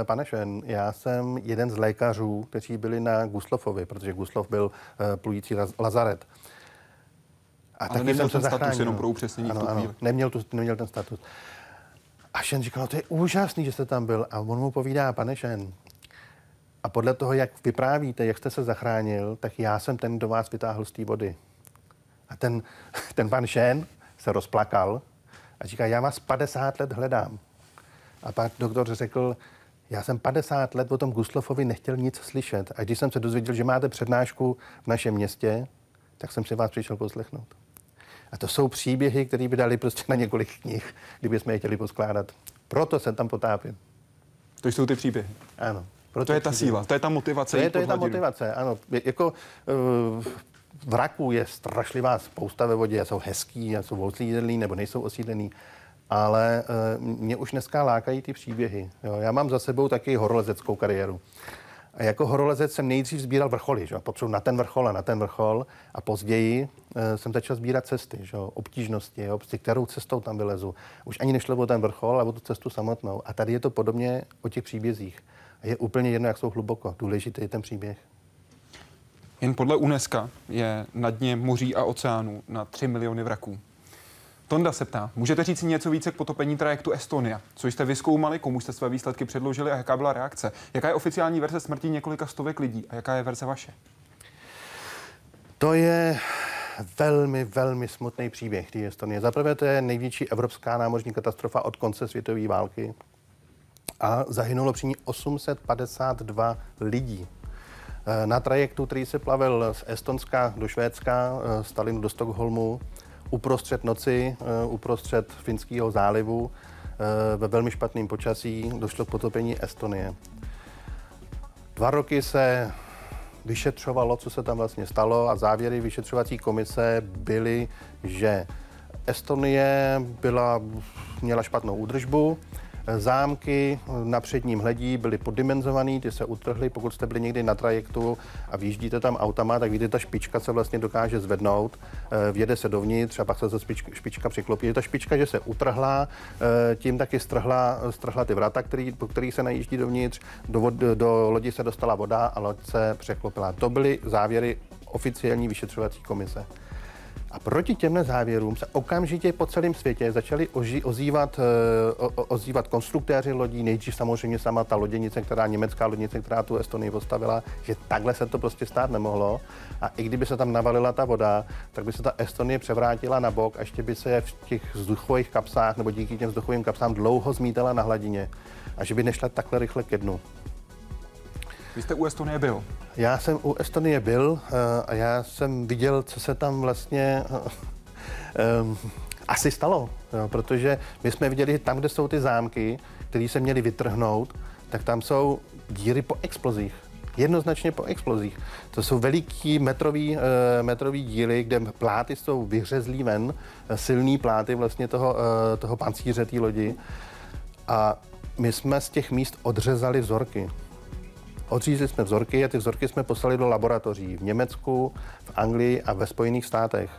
eh, pane Šen, já jsem jeden z lékařů, kteří byli na Guslofovi, protože Guslov byl eh, plující laz- lazaret. A Ale neměl ten status, jenom pro upřesnění ano, ano, neměl, tu, neměl ten status. A Šen říkal, no to je úžasný, že jste tam byl. A on mu povídá, pane Šen, a podle toho, jak vyprávíte, jak jste se zachránil, tak já jsem ten, kdo vás vytáhl z té vody. A ten, <laughs> ten pan Šen se rozplakal a říká, já vás 50 let hledám. A pak doktor řekl, já jsem 50 let o tom Guslofovi nechtěl nic slyšet. A když jsem se dozvěděl, že máte přednášku v našem městě, tak jsem si vás přišel poslechnout. A to jsou příběhy, které by dali prostě na několik knih, kdyby jsme je chtěli poskládat. Proto se tam potápím. To jsou ty příběhy. Ano. Proto To je ta příběhy. síla, to je ta motivace. To je, to je ta motivace, ano. Jako uh, vraků je strašlivá spousta ve vodě, jsou hezký, jsou osídlený nebo nejsou osídlený, ale uh, mě už dneska lákají ty příběhy. Jo. Já mám za sebou taky horolezeckou kariéru. A jako horolezec jsem nejdřív sbíral vrcholy, že? potřebuji na ten vrchol a na ten vrchol a později uh, jsem začal sbírat cesty, že? obtížnosti, jo? Prostě kterou cestou tam vylezu. Už ani nešlo o ten vrchol, ale o tu cestu samotnou. A tady je to podobně o těch příbězích. Je úplně jedno, jak jsou hluboko. Důležitý je ten příběh. Jen podle UNESCO je na dně moří a oceánů na 3 miliony vraků. Tonda se ptá, můžete říct něco více k potopení trajektu Estonia? Co jste vyskoumali, komu jste své výsledky předložili a jaká byla reakce? Jaká je oficiální verze smrti několika stovek lidí a jaká je verze vaše? To je velmi, velmi smutný příběh té Estonie. Za prvé to je největší evropská námořní katastrofa od konce světové války a zahynulo při ní 852 lidí. Eh, Na trajektu, který se plavil z Estonska do Švédska, eh, z Tallinnu do Stockholmu, uprostřed noci, eh, uprostřed Finského zálivu, eh, ve velmi špatném počasí, došlo k potopení Estonie. Dva roky se vyšetřovalo, co se tam vlastně stalo a závěry vyšetřovací komise byly, že Estonie byla, měla špatnou údržbu, zámky na předním hledí byly poddimenzovaný, ty se utrhly, pokud jste byli někdy na trajektu a vyjíždíte tam autama, tak vidíte, ta špička se vlastně dokáže zvednout, eh, vjede se dovnitř a pak se ta špička, špička přiklopí. Je ta špička, že se utrhla, eh, tím taky strhla, strhla ty vrata, který, po kterých se najíždí dovnitř, do, vod, do lodi se dostala voda a loď se překlopila. To byly závěry oficiální vyšetřovací komise. A proti těmhle závěrům se okamžitě po celém světě začali oži, ozývat, eh, o, o- ozývat konstruktéři lodí, nejdřív samozřejmě sama ta loděnice, která německá loděnice, která tu Estonii postavila, že takhle se to prostě stát nemohlo. A i kdyby se tam navalila ta voda, tak by se ta Estonie převrátila na bok a ještě by se v těch vzduchových kapsách nebo díky těm vzduchovým kapsám dlouho zmítala na hladině. A že by nešla takhle rychle ke dnu. Vy jste u Estonie byl. Já jsem u Estonie byl eh, a já jsem viděl, co se tam vlastně um, asi stalo, jo, protože my jsme viděli tam, kde jsou ty zámky, které se měly vytrhnout, tak tam jsou díry po explozích. Jednoznačně po explozích. To jsou veliký metrový, metrový díly, kde pláty jsou vyřezlý ven, silný pláty vlastně toho, toho pancíře té lodi. A my jsme z těch míst odřezali vzorky. Odřízli jsme vzorky a ty vzorky jsme poslali do laboratoří v Německu, v Anglii a ve Spojených státech.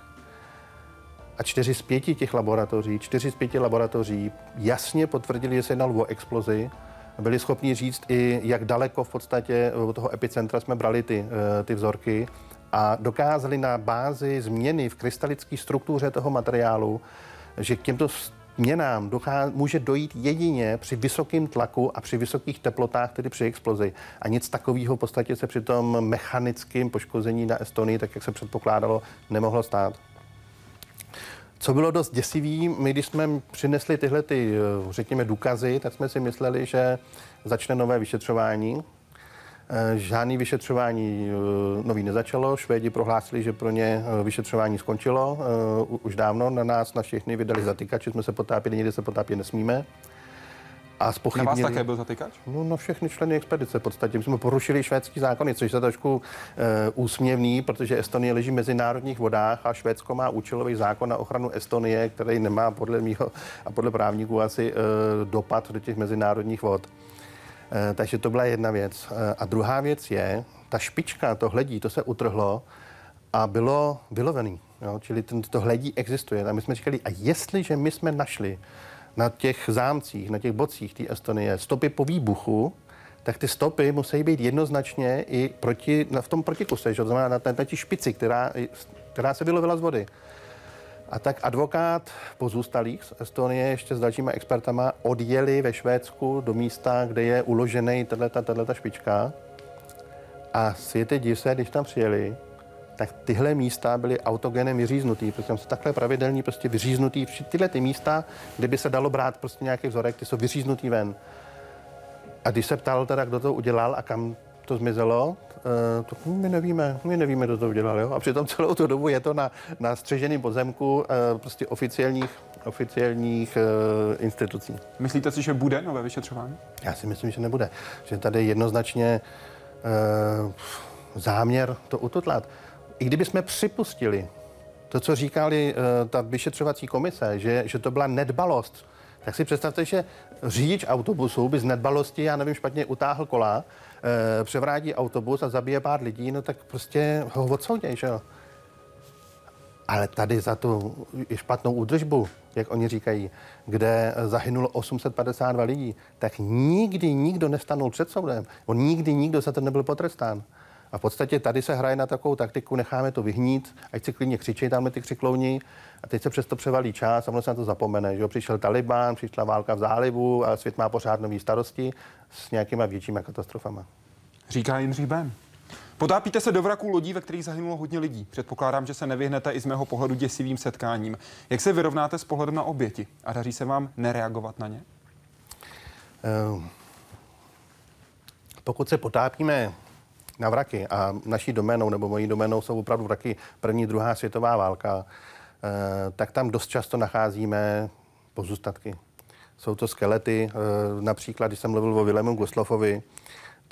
A čtyři z pěti těch laboratoří, čtyři z pěti laboratoří jasně potvrdili, že se jednalo o explozi. Byli schopni říct i, jak daleko v podstatě od toho epicentra jsme brali ty, eh, ty vzorky a dokázali na bázi změny v krystalické struktuře toho materiálu, že k těmto změnám dochá, může dojít jedině při vysokém tlaku a při vysokých teplotách, tedy při explozi. A nic takového v podstatě se při tom mechanickém poškození na Estonii, tak jak se předpokládalo, nemohlo stát. Co bylo dost děsivý, my když jsme přinesli tyhle, ty, řekněme, důkazy, tak jsme si mysleli, že začne nové vyšetřování. Žádný vyšetřování nový nezačalo. Švédi prohlásili, že pro ně vyšetřování skončilo už dávno. Na nás, na všechny vydali zatykač, jsme se potápili, někde se potápět nesmíme a Na vás také byl zatykač? No, no všechny členy expedice v podstatě. My jsme porušili švédský zákony, což je trošku e, úsměvný, protože Estonie leží v mezinárodních vodách a Švédsko má účelový zákon na ochranu Estonie, který nemá podle mého a podle právníků asi e, dopad do těch mezinárodních vod. E, takže to byla jedna věc. E, a druhá věc je, ta špička, to hledí, to se utrhlo a bylo vylovený. Jo? Čili ten, to hledí existuje. A my jsme říkali, a jestliže my jsme našli na těch zámcích, na těch bocích té Estonie stopy po výbuchu, tak ty stopy musí být jednoznačně i proti, v tom protikuse, že? to znamená na té, na špici, která, která se vylovila z vody. A tak advokát pozůstalých z Estonie ještě s dalšíma expertama odjeli ve Švédsku do místa, kde je uložený tato špička. A světe div se, když tam přijeli, tak tyhle místa byly autogenem vyříznutý, protože jsou takhle pravidelní prostě vyříznutý. Tyhle ty místa, kde by se dalo brát prostě nějaký vzorek, ty jsou vyříznutý ven. A když se ptal teda, kdo to udělal a kam to zmizelo, uh, to my nevíme, my nevíme, kdo to udělal. Jo? A přitom celou tu dobu je to na, na střeženém pozemku uh, prostě oficiálních, oficiálních uh, institucí. Myslíte si, že bude nové vyšetřování? Já si myslím, že nebude. Že tady jednoznačně uh, záměr to ututlat i kdyby jsme připustili to, co říkali uh, ta vyšetřovací komise, že, že to byla nedbalost, tak si představte, že řidič autobusu by z nedbalosti, já nevím, špatně utáhl kola, uh, převrátí autobus a zabije pár lidí, no tak prostě ho odsouděj, že jo. Ale tady za tu špatnou údržbu, jak oni říkají, kde zahynulo 852 lidí, tak nikdy nikdo nestanul před soudem. On nikdy nikdo za to nebyl potrestán. A v podstatě tady se hraje na takovou taktiku, necháme to vyhnít, ať si klidně křičí tam ty křiklouni a teď se přesto převalí čas a ono se na to zapomene. Že jo? Přišel Taliban, přišla válka v zálivu a svět má pořád nové starosti s nějakýma většíma katastrofama. Říká Jindřich Ben. Potápíte se do vraků lodí, ve kterých zahynulo hodně lidí. Předpokládám, že se nevyhnete i z mého pohledu děsivým setkáním. Jak se vyrovnáte s pohledem na oběti? A daří se vám nereagovat na ně? Uh, pokud se potápíme na vraky a naší doménou nebo mojí doménou jsou opravdu vraky první, druhá světová válka, eh, tak tam dost často nacházíme pozůstatky. Jsou to skelety, eh, například, když jsem mluvil o Vilemu Goslofovi,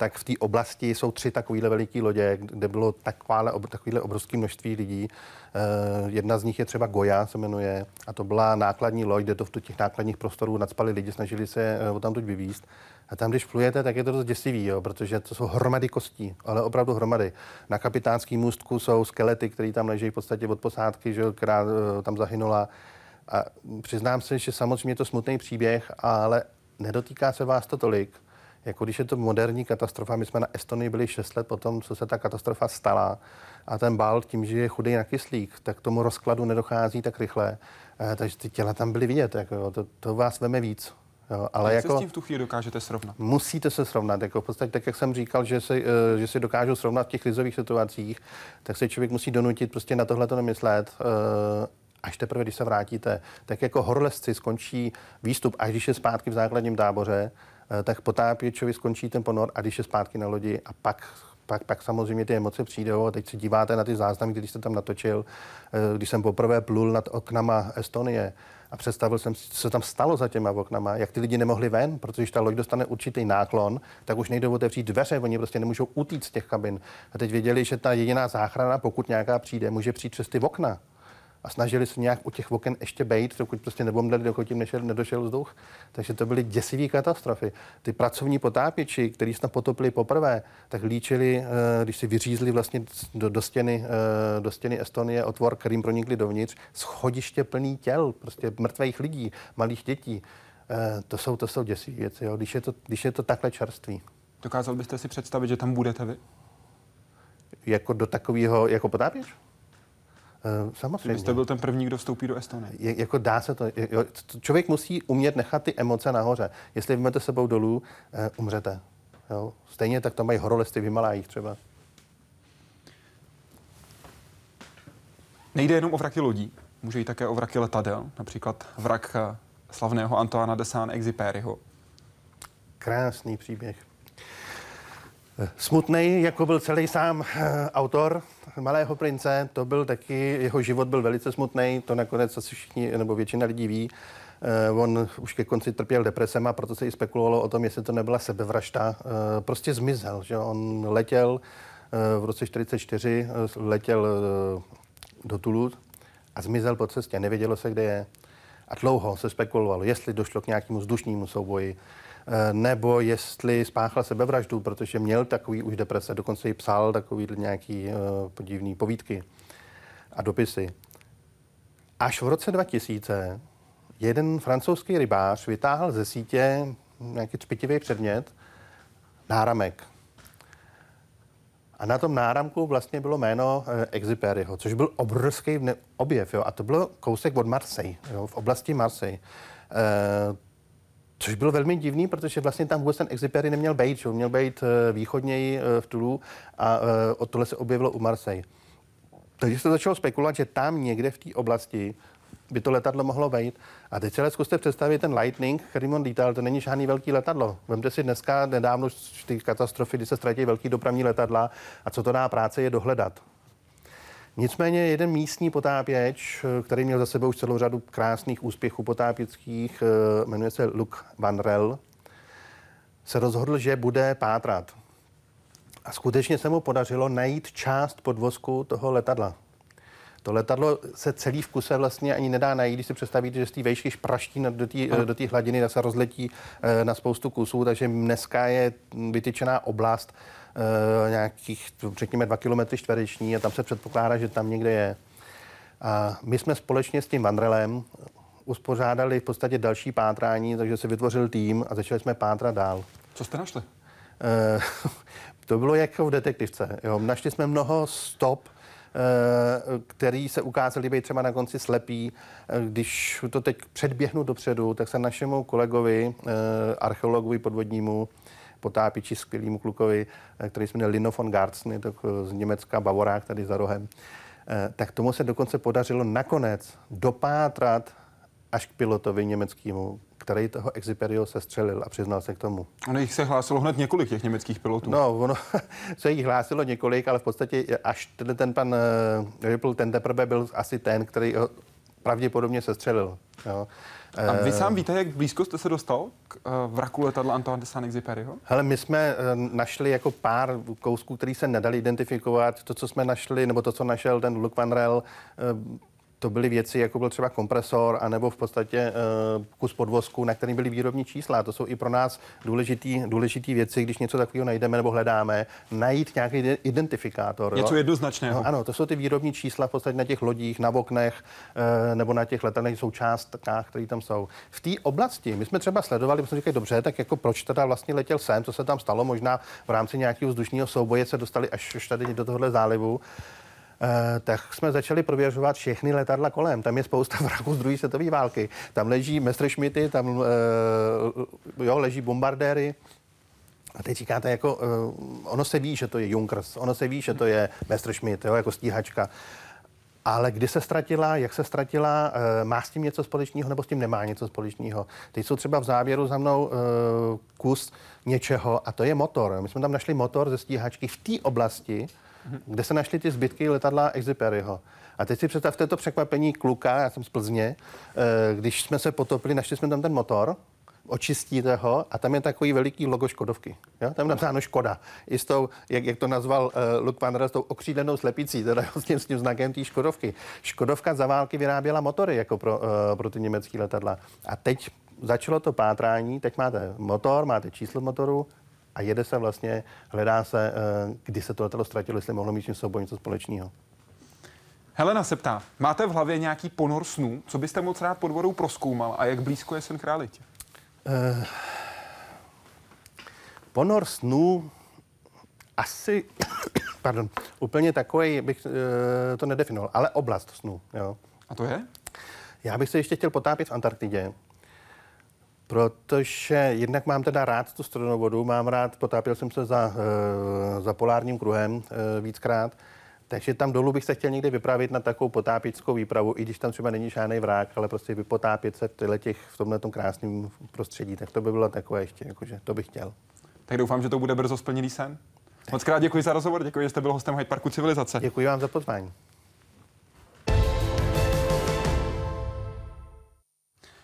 tak v té oblasti jsou tři takovéhle veliké lodě, kde bylo takováhle, takovéhle obrovské množství lidí. Uh, jedna z nich je třeba Goja, se jmenuje, a to byla nákladní loď, kde to v těch nákladních prostorů nadspali lidi, snažili se uh, o tamtud vyvíst. A tam, když plujete, tak je to dost děsivý, jo, protože to jsou hromady kostí, ale opravdu hromady. Na kapitánském můstku jsou skelety, které tam leží v podstatě od posádky, že, která uh, tam zahynula. A přiznám se, že samozřejmě je to smutný příběh, ale nedotýká se vás to tolik, jako když je to moderní katastrofa. My jsme na Estonii byli 6 let potom, co se ta katastrofa stala. A ten bal tím, že je chudý na kyslík, tak tomu rozkladu nedochází tak rychle. Eh, takže ty těla tam byly vidět. Jako, to, to vás veme víc. Jo, ale jak jako, se s tím v tu chvíli dokážete srovnat? Musíte se srovnat. Jako v podstatě, tak jak jsem říkal, že se, uh, že se dokážu srovnat v těch krizových situacích, tak se člověk musí donutit prostě na tohle to nemyslet. Uh, až teprve, když se vrátíte, tak jako horolezci skončí výstup, až když je zpátky v základním táboře, Eh, tak potápěčovi skončí ten ponor a když je zpátky na lodi a pak pak, pak samozřejmě ty emoce přijdou a teď se díváte na ty záznamy, když jste tam natočil, eh, když jsem poprvé plul nad oknama Estonie a představil jsem si, co se tam stalo za těma oknama, jak ty lidi nemohli ven, protože když ta loď dostane určitý náklon, tak už nejdou otevřít dveře, oni prostě nemůžou utíct z těch kabin. A teď věděli, že ta jediná záchrana, pokud nějaká přijde, může přijít přes ty okna a snažili se nějak u těch oken ještě bejt, dokud prostě nebomdali, dokud jim nešel, nedošel vzduch. Takže to byly děsivé katastrofy. Ty pracovní potápěči, kteří jsme potopili poprvé, tak líčili, eh, když si vyřízli vlastně do, do, stěny, eh, do stěny Estonie otvor, kterým pronikli dovnitř, schodiště plný těl, prostě mrtvých lidí, malých dětí. Eh, to jsou, to jsou děsivé věci, jo. Když, je to, když je to takhle čerství. Dokázal byste si představit, že tam budete vy? Jako do takového, jako potápěč? Uh, samozřejmě. Vy jste byl ten první, kdo vstoupí do Estonie. Je, jako dá se to. Jo, člověk musí umět nechat ty emoce nahoře. Jestli vezmete sebou dolů, uh, umřete. Jo? Stejně tak to mají horolesty v Himalájích třeba. Nejde jenom o vraky lodí. může jít také o vraky letadel, například vrak eh, slavného Antoana de Saint-Exupéryho. Krásný příběh. Smutný, jako byl celý sám eh, autor Malého prince, to byl taky, jeho život byl velice smutný, to nakonec asi všichni, nebo většina lidí ví. Eh, on už ke konci trpěl depresem a proto se i spekulovalo o tom, jestli to nebyla sebevražda. Eh, prostě zmizel, že on letěl v roce 44, letěl do Toulouse a zmizel po cestě, nevědělo se, kde je. A dlouho se spekulovalo, jestli došlo k nějakému vzdušnímu souboji, nebo jestli spáchal sebevraždu, protože měl takový už deprese, dokonce i psal takový nějaký uh, podivný povídky a dopisy. Až v roce 2000 jeden francouzský rybář vytáhl ze sítě nějaký třpitivý předmět, náramek. A na tom náramku vlastně bylo jméno uh, Exupéryho, což byl obrovský objev. Jo? A to bylo kousek od Marseille, jo? v oblasti Marseille. Uh, Což bylo velmi divný, protože vlastně tam vůbec ten Exupery neměl být, že? měl být eh, východněji eh, v Tulu a eh, od tohle se objevilo u Marseille. Takže se začalo spekulovat, že tam někde v té oblasti by to letadlo mohlo být. A teď ale zkuste představit ten Lightning, který on lítal, to není žádný velký letadlo. Vemte si dneska nedávno ty katastrofy, kdy se ztratí velký dopravní letadla a co to dá práce je dohledat. Nicméně jeden místní potápěč, který měl za sebou už celou řadu krásných úspěchů potápěckých, eh, jmenuje se Luke Van Rel, se rozhodl, že bude pátrat. A skutečně se mu podařilo najít část podvozku toho letadla. To letadlo se celý v kuse vlastně ani nedá najít, když si představíte, že z té vejšky špraští do té do hladiny, tak se rozletí eh, na spoustu kusů, takže dneska je vytyčená oblast, Eh, nějakých, řekněme, dva kilometry čtvereční a tam se předpokládá, že tam někde je. A my jsme společně s tím Vandrelem uspořádali v podstatě další pátrání, takže se vytvořil tým a začali jsme pátrat dál. Co jste našli? Uh, <laughs> to bylo jako v detektivce. Jo. Našli jsme mnoho stop, eh, který se ukázali být třeba na konci slepý. Když to teď předběhnu dopředu, tak se našemu kolegovi, archeologovi podvodnímu, potápiči skvělýmu klukovi, eh, který se jmenuje Lino von Gartzny, tak eh, z Německa, Bavorák tady za rohem. Eh, tak tomu se dokonce podařilo nakonec dopátrat až k pilotovi německému, který toho Exiperio se střelil a přiznal se k tomu. Ono jich se hlásilo hned několik těch německých pilotů. No, ono <laughs> se jich hlásilo několik, ale v podstatě až ten, ten pan Ripple, ten teprve byl asi ten, který pravděpodobně se střelil. Jo. A vy sám víte, jak blízko jste se dostal k uh, vraku letadla Antoine de Saint-Exupéryho? Hele, my jsme uh, našli jako pár kousků, který se nedali identifikovat. To, co jsme našli, nebo to, co našel ten Luke Van Rel, uh, to byly věci, jako byl třeba kompresor, anebo v podstatě uh, kus podvozku, na kterým byly výrobní čísla. To jsou i pro nás důležitý, důležitý věci, když něco takového najdeme nebo hledáme, najít nějaký identifikátor. Něco jo? jednoznačného. No, ano, to jsou ty výrobní čísla v podstatě na těch lodích, na oknech uh, nebo na těch letadlech součástkách, které tam jsou. V té oblasti my jsme třeba sledovali, my jsme říkali, dobře, tak jako proč teda vlastně letěl sem, co se tam stalo, možná v rámci nějakého vzdušního souboje se dostali až, až tady do tohohle zálivu. Eh, tak jsme začali prověřovat všechny letadla kolem. Tam je spousta <laughs> vraků z druhé světové války. Tam leží Messerschmitty, tam uh, jo, leží bombardéry. A teď říkáte, jako, uh, ono se ví, že to je Junkers, ono se ví, že to je Messerschmitt, jo, jako stíhačka. Ale kdy se ztratila, jak se ztratila, má s tím něco společného nebo s tím nemá něco společného. Teď jsou třeba v závěru za mnou kus něčeho a to je motor. My jsme tam našli motor ze stíhačky v té oblasti, kde se našly ty zbytky letadla Exuperyho. A teď si představte to překvapení kluka, já jsem z Plzně, eh, když jsme se potopili, našli jsme tam ten motor, očistíte ho a tam je takový veliký logo Škodovky. Jo? Tam je napsáno Škoda. I s tou, jak, jak to nazval uh, Luke Van s tou okřídlenou slepicí, teda <laughs> s tím, s tím znakem té Škodovky. Škodovka za války vyráběla motory jako pro, uh, pro ty německé letadla. A teď začalo to pátrání, teď máte motor, máte číslo motoru, a jede se vlastně, hledá se, eh, kdy se to letadlo ztratilo, jestli mohlo mít s něco společného. Helena se ptá, máte v hlavě nějaký ponor snů, co byste moc rád pod vodou proskoumal a jak blízko je sen k realitě? Uh, ponor snů asi, <coughs> pardon, úplně takový bych uh, to nedefinoval, ale oblast snů. Jo. A to je? Já bych se ještě chtěl potápět v Antarktidě protože jednak mám teda rád tu studenou vodu, mám rád, potápěl jsem se za, eh, za polárním kruhem eh, víckrát, Takže tam dolů bych se chtěl někdy vypravit na takovou potápěčskou výpravu, i když tam třeba není žádný vrák, ale prostě vypotápět se v, těch, v tomhle krásném prostředí. Tak to by bylo takové ještě, jakože to bych chtěl. Tak doufám, že to bude brzo splněný sen. Moc krát děkuji za rozhovor, děkuji, že jste byl hostem Hyde Parku Civilizace. Děkuji vám za pozvání.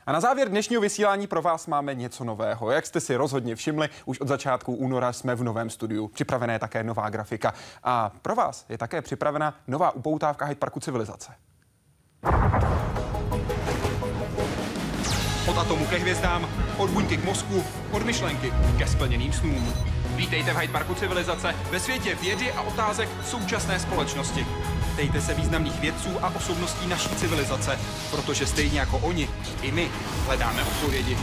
A na závěr dnešního vysílání pro vás máme něco nového. Jak jste si rozhodně všimli, už od začátku února jsme v novém studiu. Připravená je také nová grafika. A pro vás je také připravena nová upoutávka Hyde Parku Civilizace. Od atomu ke hvězdám, od buňky k mozku, od myšlenky ke splněným snům. Vítejte v Hyde Parku Civilizace ve světě vědy a otázek současné společnosti. Ptejte se významných vědců a osobností naší civilizace, protože stejně jako oni, i my hledáme odpovědi.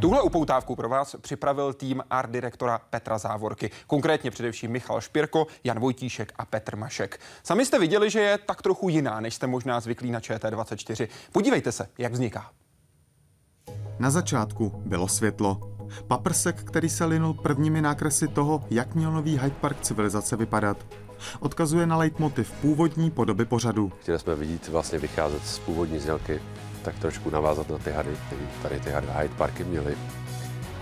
Tuhle upoutávku pro vás připravil tým art direktora Petra Závorky. Konkrétně především Michal Špirko, Jan Vojtíšek a Petr Mašek. Sami jste viděli, že je tak trochu jiná, než jste možná zvyklí na ČT24. Podívejte se, jak vzniká. Na začátku bylo světlo. Paprsek, který se linul prvními nákresy toho, jak měl nový Hyde Park civilizace vypadat. Odkazuje na leitmotiv původní podoby pořadu. Chtěli jsme vidět vlastně vycházet z původní znělky, tak trošku navázat na ty hady, které tady ty hady Hyde Parky měly.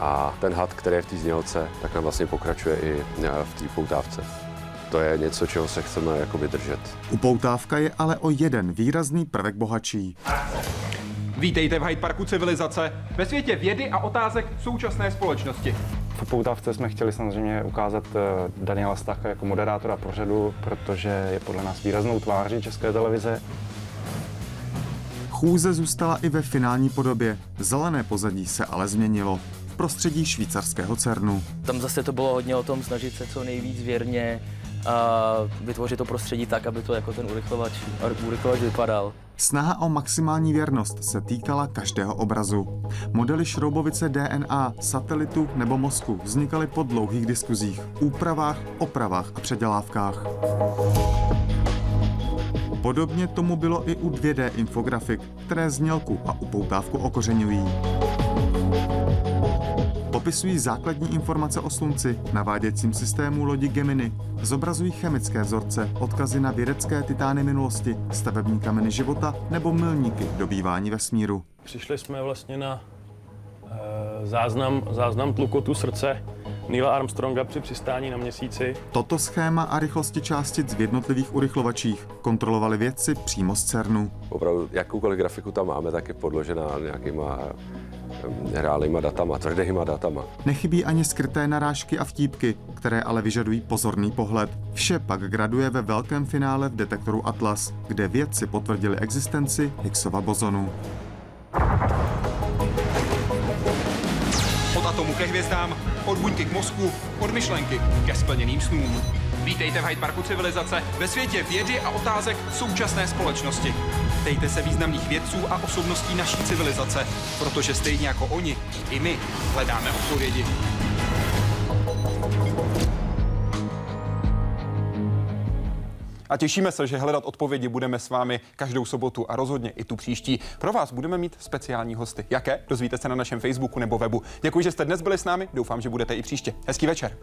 A ten had, který je v té znělce, tak nám vlastně pokračuje i e, v té poutávce. To je něco, čeho se chceme jako vydržet. Upoutávka je ale o jeden výrazný prvek bohatší. Vítejte v Hyde Parku Civilizace, ve světě vědy a otázek současné společnosti. V poutávce jsme chtěli samozřejmě ukázat eh, Daniela Stacha jako moderátora pořadu, protože je podle nás výraznou tváří České televize. Chůze zůstala i ve finální podobě. Zelené pozadí se ale změnilo v prostředí švýcarského CERNu. Tam zase to bylo hodně o tom snažit se co nejvíc věrně a vytvořit to prostředí tak, aby to jako ten urychlovač, urychlovač vypadal. Snaha o maximální věrnost se týkala každého obrazu. Modely šroubovice DNA, satelitu nebo mozku vznikaly po dlouhých diskuzích, úpravách, opravách a předělávkách. Podobně tomu bylo i u 2D infografik, které znělku a upoutávku okořeňují popisují základní informace o Slunci, naváděcím systému lodi Gemini, zobrazují chemické vzorce, odkazy na vědecké titány minulosti, stavební kameny života nebo milníky dobývání vesmíru. Přišli jsme vlastně na e, záznam, záznam tlukotu srdce Neila Armstronga při přistání na měsíci. Toto schéma a rychlosti částic v jednotlivých urychlovačích kontrolovali vědci přímo z CERNu. Opravdu jakoukoliv grafiku tam máme, tak je podložená nějakýma reálnýma datama, tvrdýma datama. Nechybí ani skryté narážky a vtípky, které ale vyžadují pozorný pohled. Vše pak graduje ve velkém finále v detektoru Atlas, kde vědci potvrdili existenci Higgsova bozonu. Ke hvězdám, od buňky k mozku, od myšlenky ke splněným snům. Vítejte v Hyde Parku Civilizace ve světě vědy a otázek současné společnosti. Ptejte se významných vědců a osobností naší civilizace, protože stejně jako oni, i my hledáme odpovědi. A těšíme se, že hledat odpovědi budeme s vámi každou sobotu a rozhodně i tu příští. Pro vás budeme mít speciální hosty. Jaké? Dozvíte se na našem Facebooku nebo webu. Děkuji, že jste dnes byli s námi. Doufám, že budete i příště. Hezký večer.